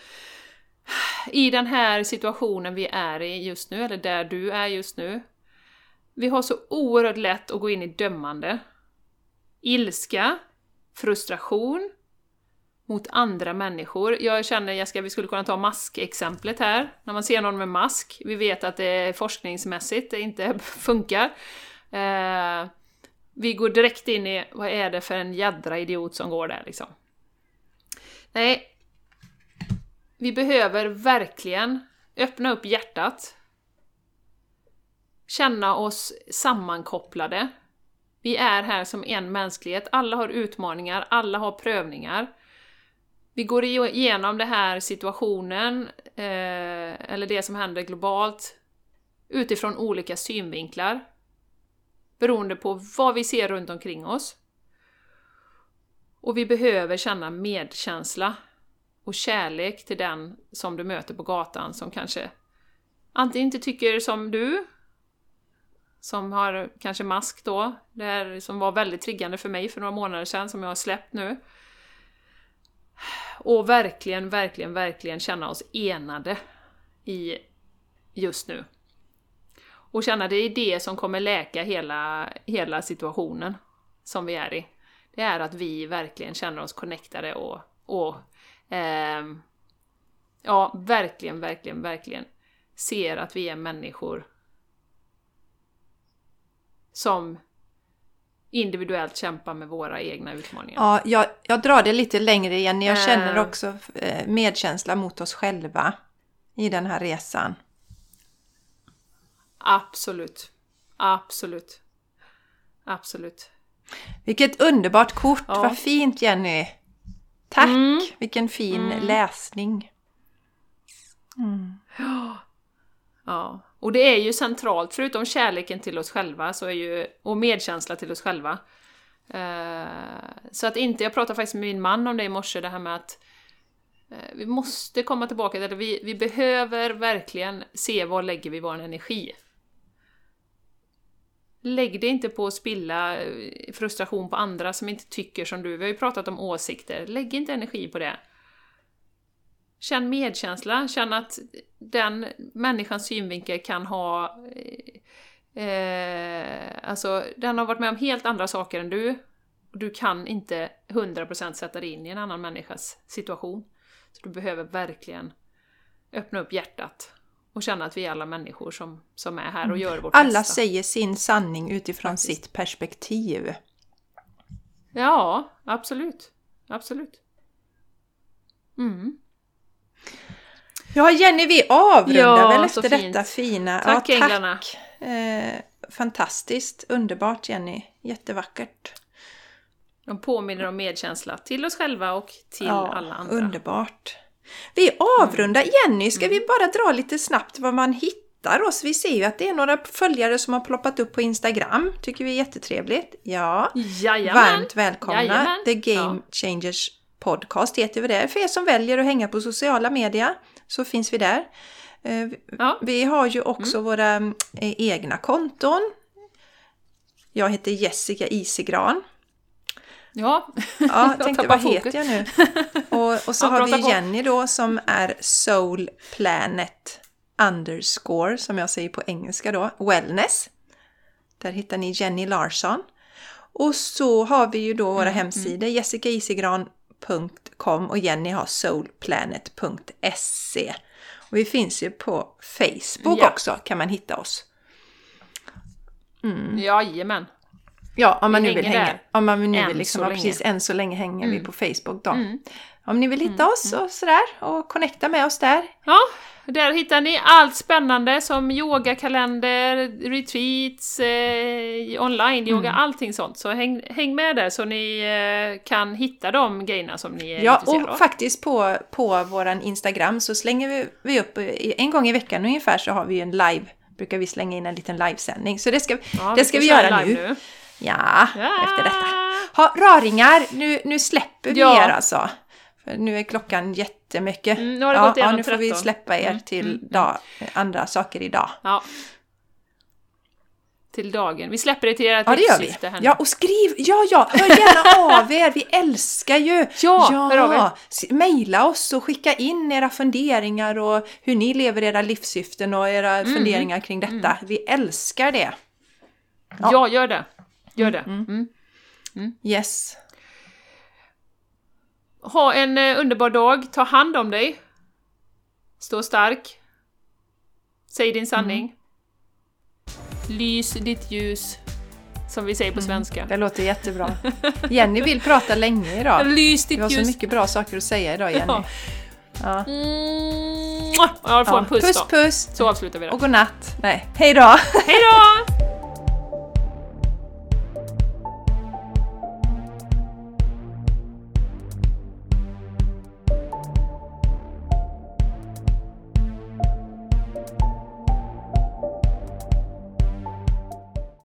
i den här situationen vi är i just nu, eller där du är just nu. Vi har så oerhört lätt att gå in i dömande. Ilska, frustration, mot andra människor. Jag känner, Jessica, vi skulle kunna ta maskexemplet här. När man ser någon med mask, vi vet att det forskningsmässigt det inte funkar. Eh, vi går direkt in i, vad är det för en jädra idiot som går där liksom? Nej, vi behöver verkligen öppna upp hjärtat, känna oss sammankopplade. Vi är här som en mänsklighet, alla har utmaningar, alla har prövningar vi går igenom den här situationen, eh, eller det som händer globalt, utifrån olika synvinklar. Beroende på vad vi ser runt omkring oss. Och vi behöver känna medkänsla och kärlek till den som du möter på gatan som kanske antingen inte tycker som du, som har kanske mask då, det här som var väldigt triggande för mig för några månader sedan, som jag har släppt nu. Och verkligen, verkligen, verkligen känna oss enade i just nu. Och känna det är det som kommer läka hela, hela situationen som vi är i. Det är att vi verkligen känner oss connectade och, och eh, ja, verkligen, verkligen, verkligen ser att vi är människor som individuellt kämpar med våra egna utmaningar. Ja, jag, jag drar det lite längre igen. Jag känner eh. också eh, medkänsla mot oss själva i den här resan. Absolut. Absolut. Absolut. Vilket underbart kort! Ja. Vad fint Jenny! Tack! Mm. Vilken fin mm. läsning! Mm. Ja. Och det är ju centralt, förutom kärleken till oss själva så är ju, och medkänsla till oss själva. Eh, så att inte, jag pratade faktiskt med min man om det i morse, det här med att eh, vi måste komma tillbaka till det, vi, vi behöver verkligen se var lägger vi vår energi. Lägg det inte på att spilla eh, frustration på andra som inte tycker som du. Vi har ju pratat om åsikter. Lägg inte energi på det. Känn medkänsla, känn att den människans synvinkel kan ha... Eh, eh alltså, den har varit med om helt andra saker än du. Du kan inte 100% sätta dig in i en annan människas situation. Så du behöver verkligen öppna upp hjärtat och känna att vi är alla människor som, som är här och gör vårt Alla bästa. säger sin sanning utifrån Faktiskt. sitt perspektiv. Ja, absolut. Absolut. Mm. Ja, Jenny, vi avrundar ja, väl efter detta fina. Tack, ja, tack. änglarna. Eh, fantastiskt, underbart Jenny. Jättevackert. De påminner om medkänsla till oss själva och till ja, alla andra. Underbart. Vi avrundar Jenny, ska mm. vi bara dra lite snabbt vad man hittar oss? Vi ser ju att det är några följare som har ploppat upp på Instagram. Tycker vi är jättetrevligt. Ja, Jajamän. varmt välkomna. Jajamän. The Game ja. Changers Podcast heter vi där. För er som väljer att hänga på sociala medier så finns vi där. Eh, ja. Vi har ju också mm. våra eh, egna konton. Jag heter Jessica Isegran. Ja, ja jag tänkte vad heter jag nu? Och, och så ja, har vi Jenny då som är Soul Planet underscore som jag säger på engelska då, wellness. Där hittar ni Jenny Larsson. Och så har vi ju då våra mm, hemsidor mm. jessicaisigran.com och Jenny har soulplanet.se. Och vi finns ju på Facebook ja. också kan man hitta oss. Mm. Jajamän. Ja, om man vi nu vill hänga. Om man nu vill liksom, ja, precis, än så länge hänger mm. vi på Facebook då. Mm. Om ni vill hitta mm. oss och sådär och connecta med oss där. Ja, där hittar ni allt spännande som yogakalender, retreats, eh, online-yoga, mm. allting sånt. Så häng, häng med där så ni eh, kan hitta de grejerna som ni är ja, intresserade av. Ja, och faktiskt på, på våran Instagram så slänger vi, vi upp, en gång i veckan ungefär så har vi en live, brukar vi slänga in en liten livesändning. Så det ska, ja, det ska vi, vi göra nu. nu. Ja, ja, efter detta. Ha, raringar, nu, nu släpper vi ja. er alltså. För nu är klockan jättemycket. Mm, nu har det ja, gått ja, nu får vi släppa er mm, till mm, dag, andra saker idag. Ja. Till dagen. Vi släpper det till ert ja, det gör vi. Här Ja, och skriv! Ja, ja! Hör gärna av er! Vi älskar ju! Ja, ja. hör av er! Maila oss och skicka in era funderingar och hur ni lever era livssyften och era mm. funderingar kring detta. Mm. Vi älskar det! Ja, ja gör det! Gör det. Mm. Mm. mm. Yes. Ha en eh, underbar dag, ta hand om dig. Stå stark. Säg din sanning. Mm. Lys ditt ljus. Som vi säger på mm. svenska. Det låter jättebra. Jenny vill prata länge idag. Lys ditt ljus. Du har så mycket bra saker att säga idag Jenny. Ja. Ja. Mm. Jag får ja. en puss Puss då. puss! Så avslutar vi det. Och godnatt. Nej, hej då! Hej då!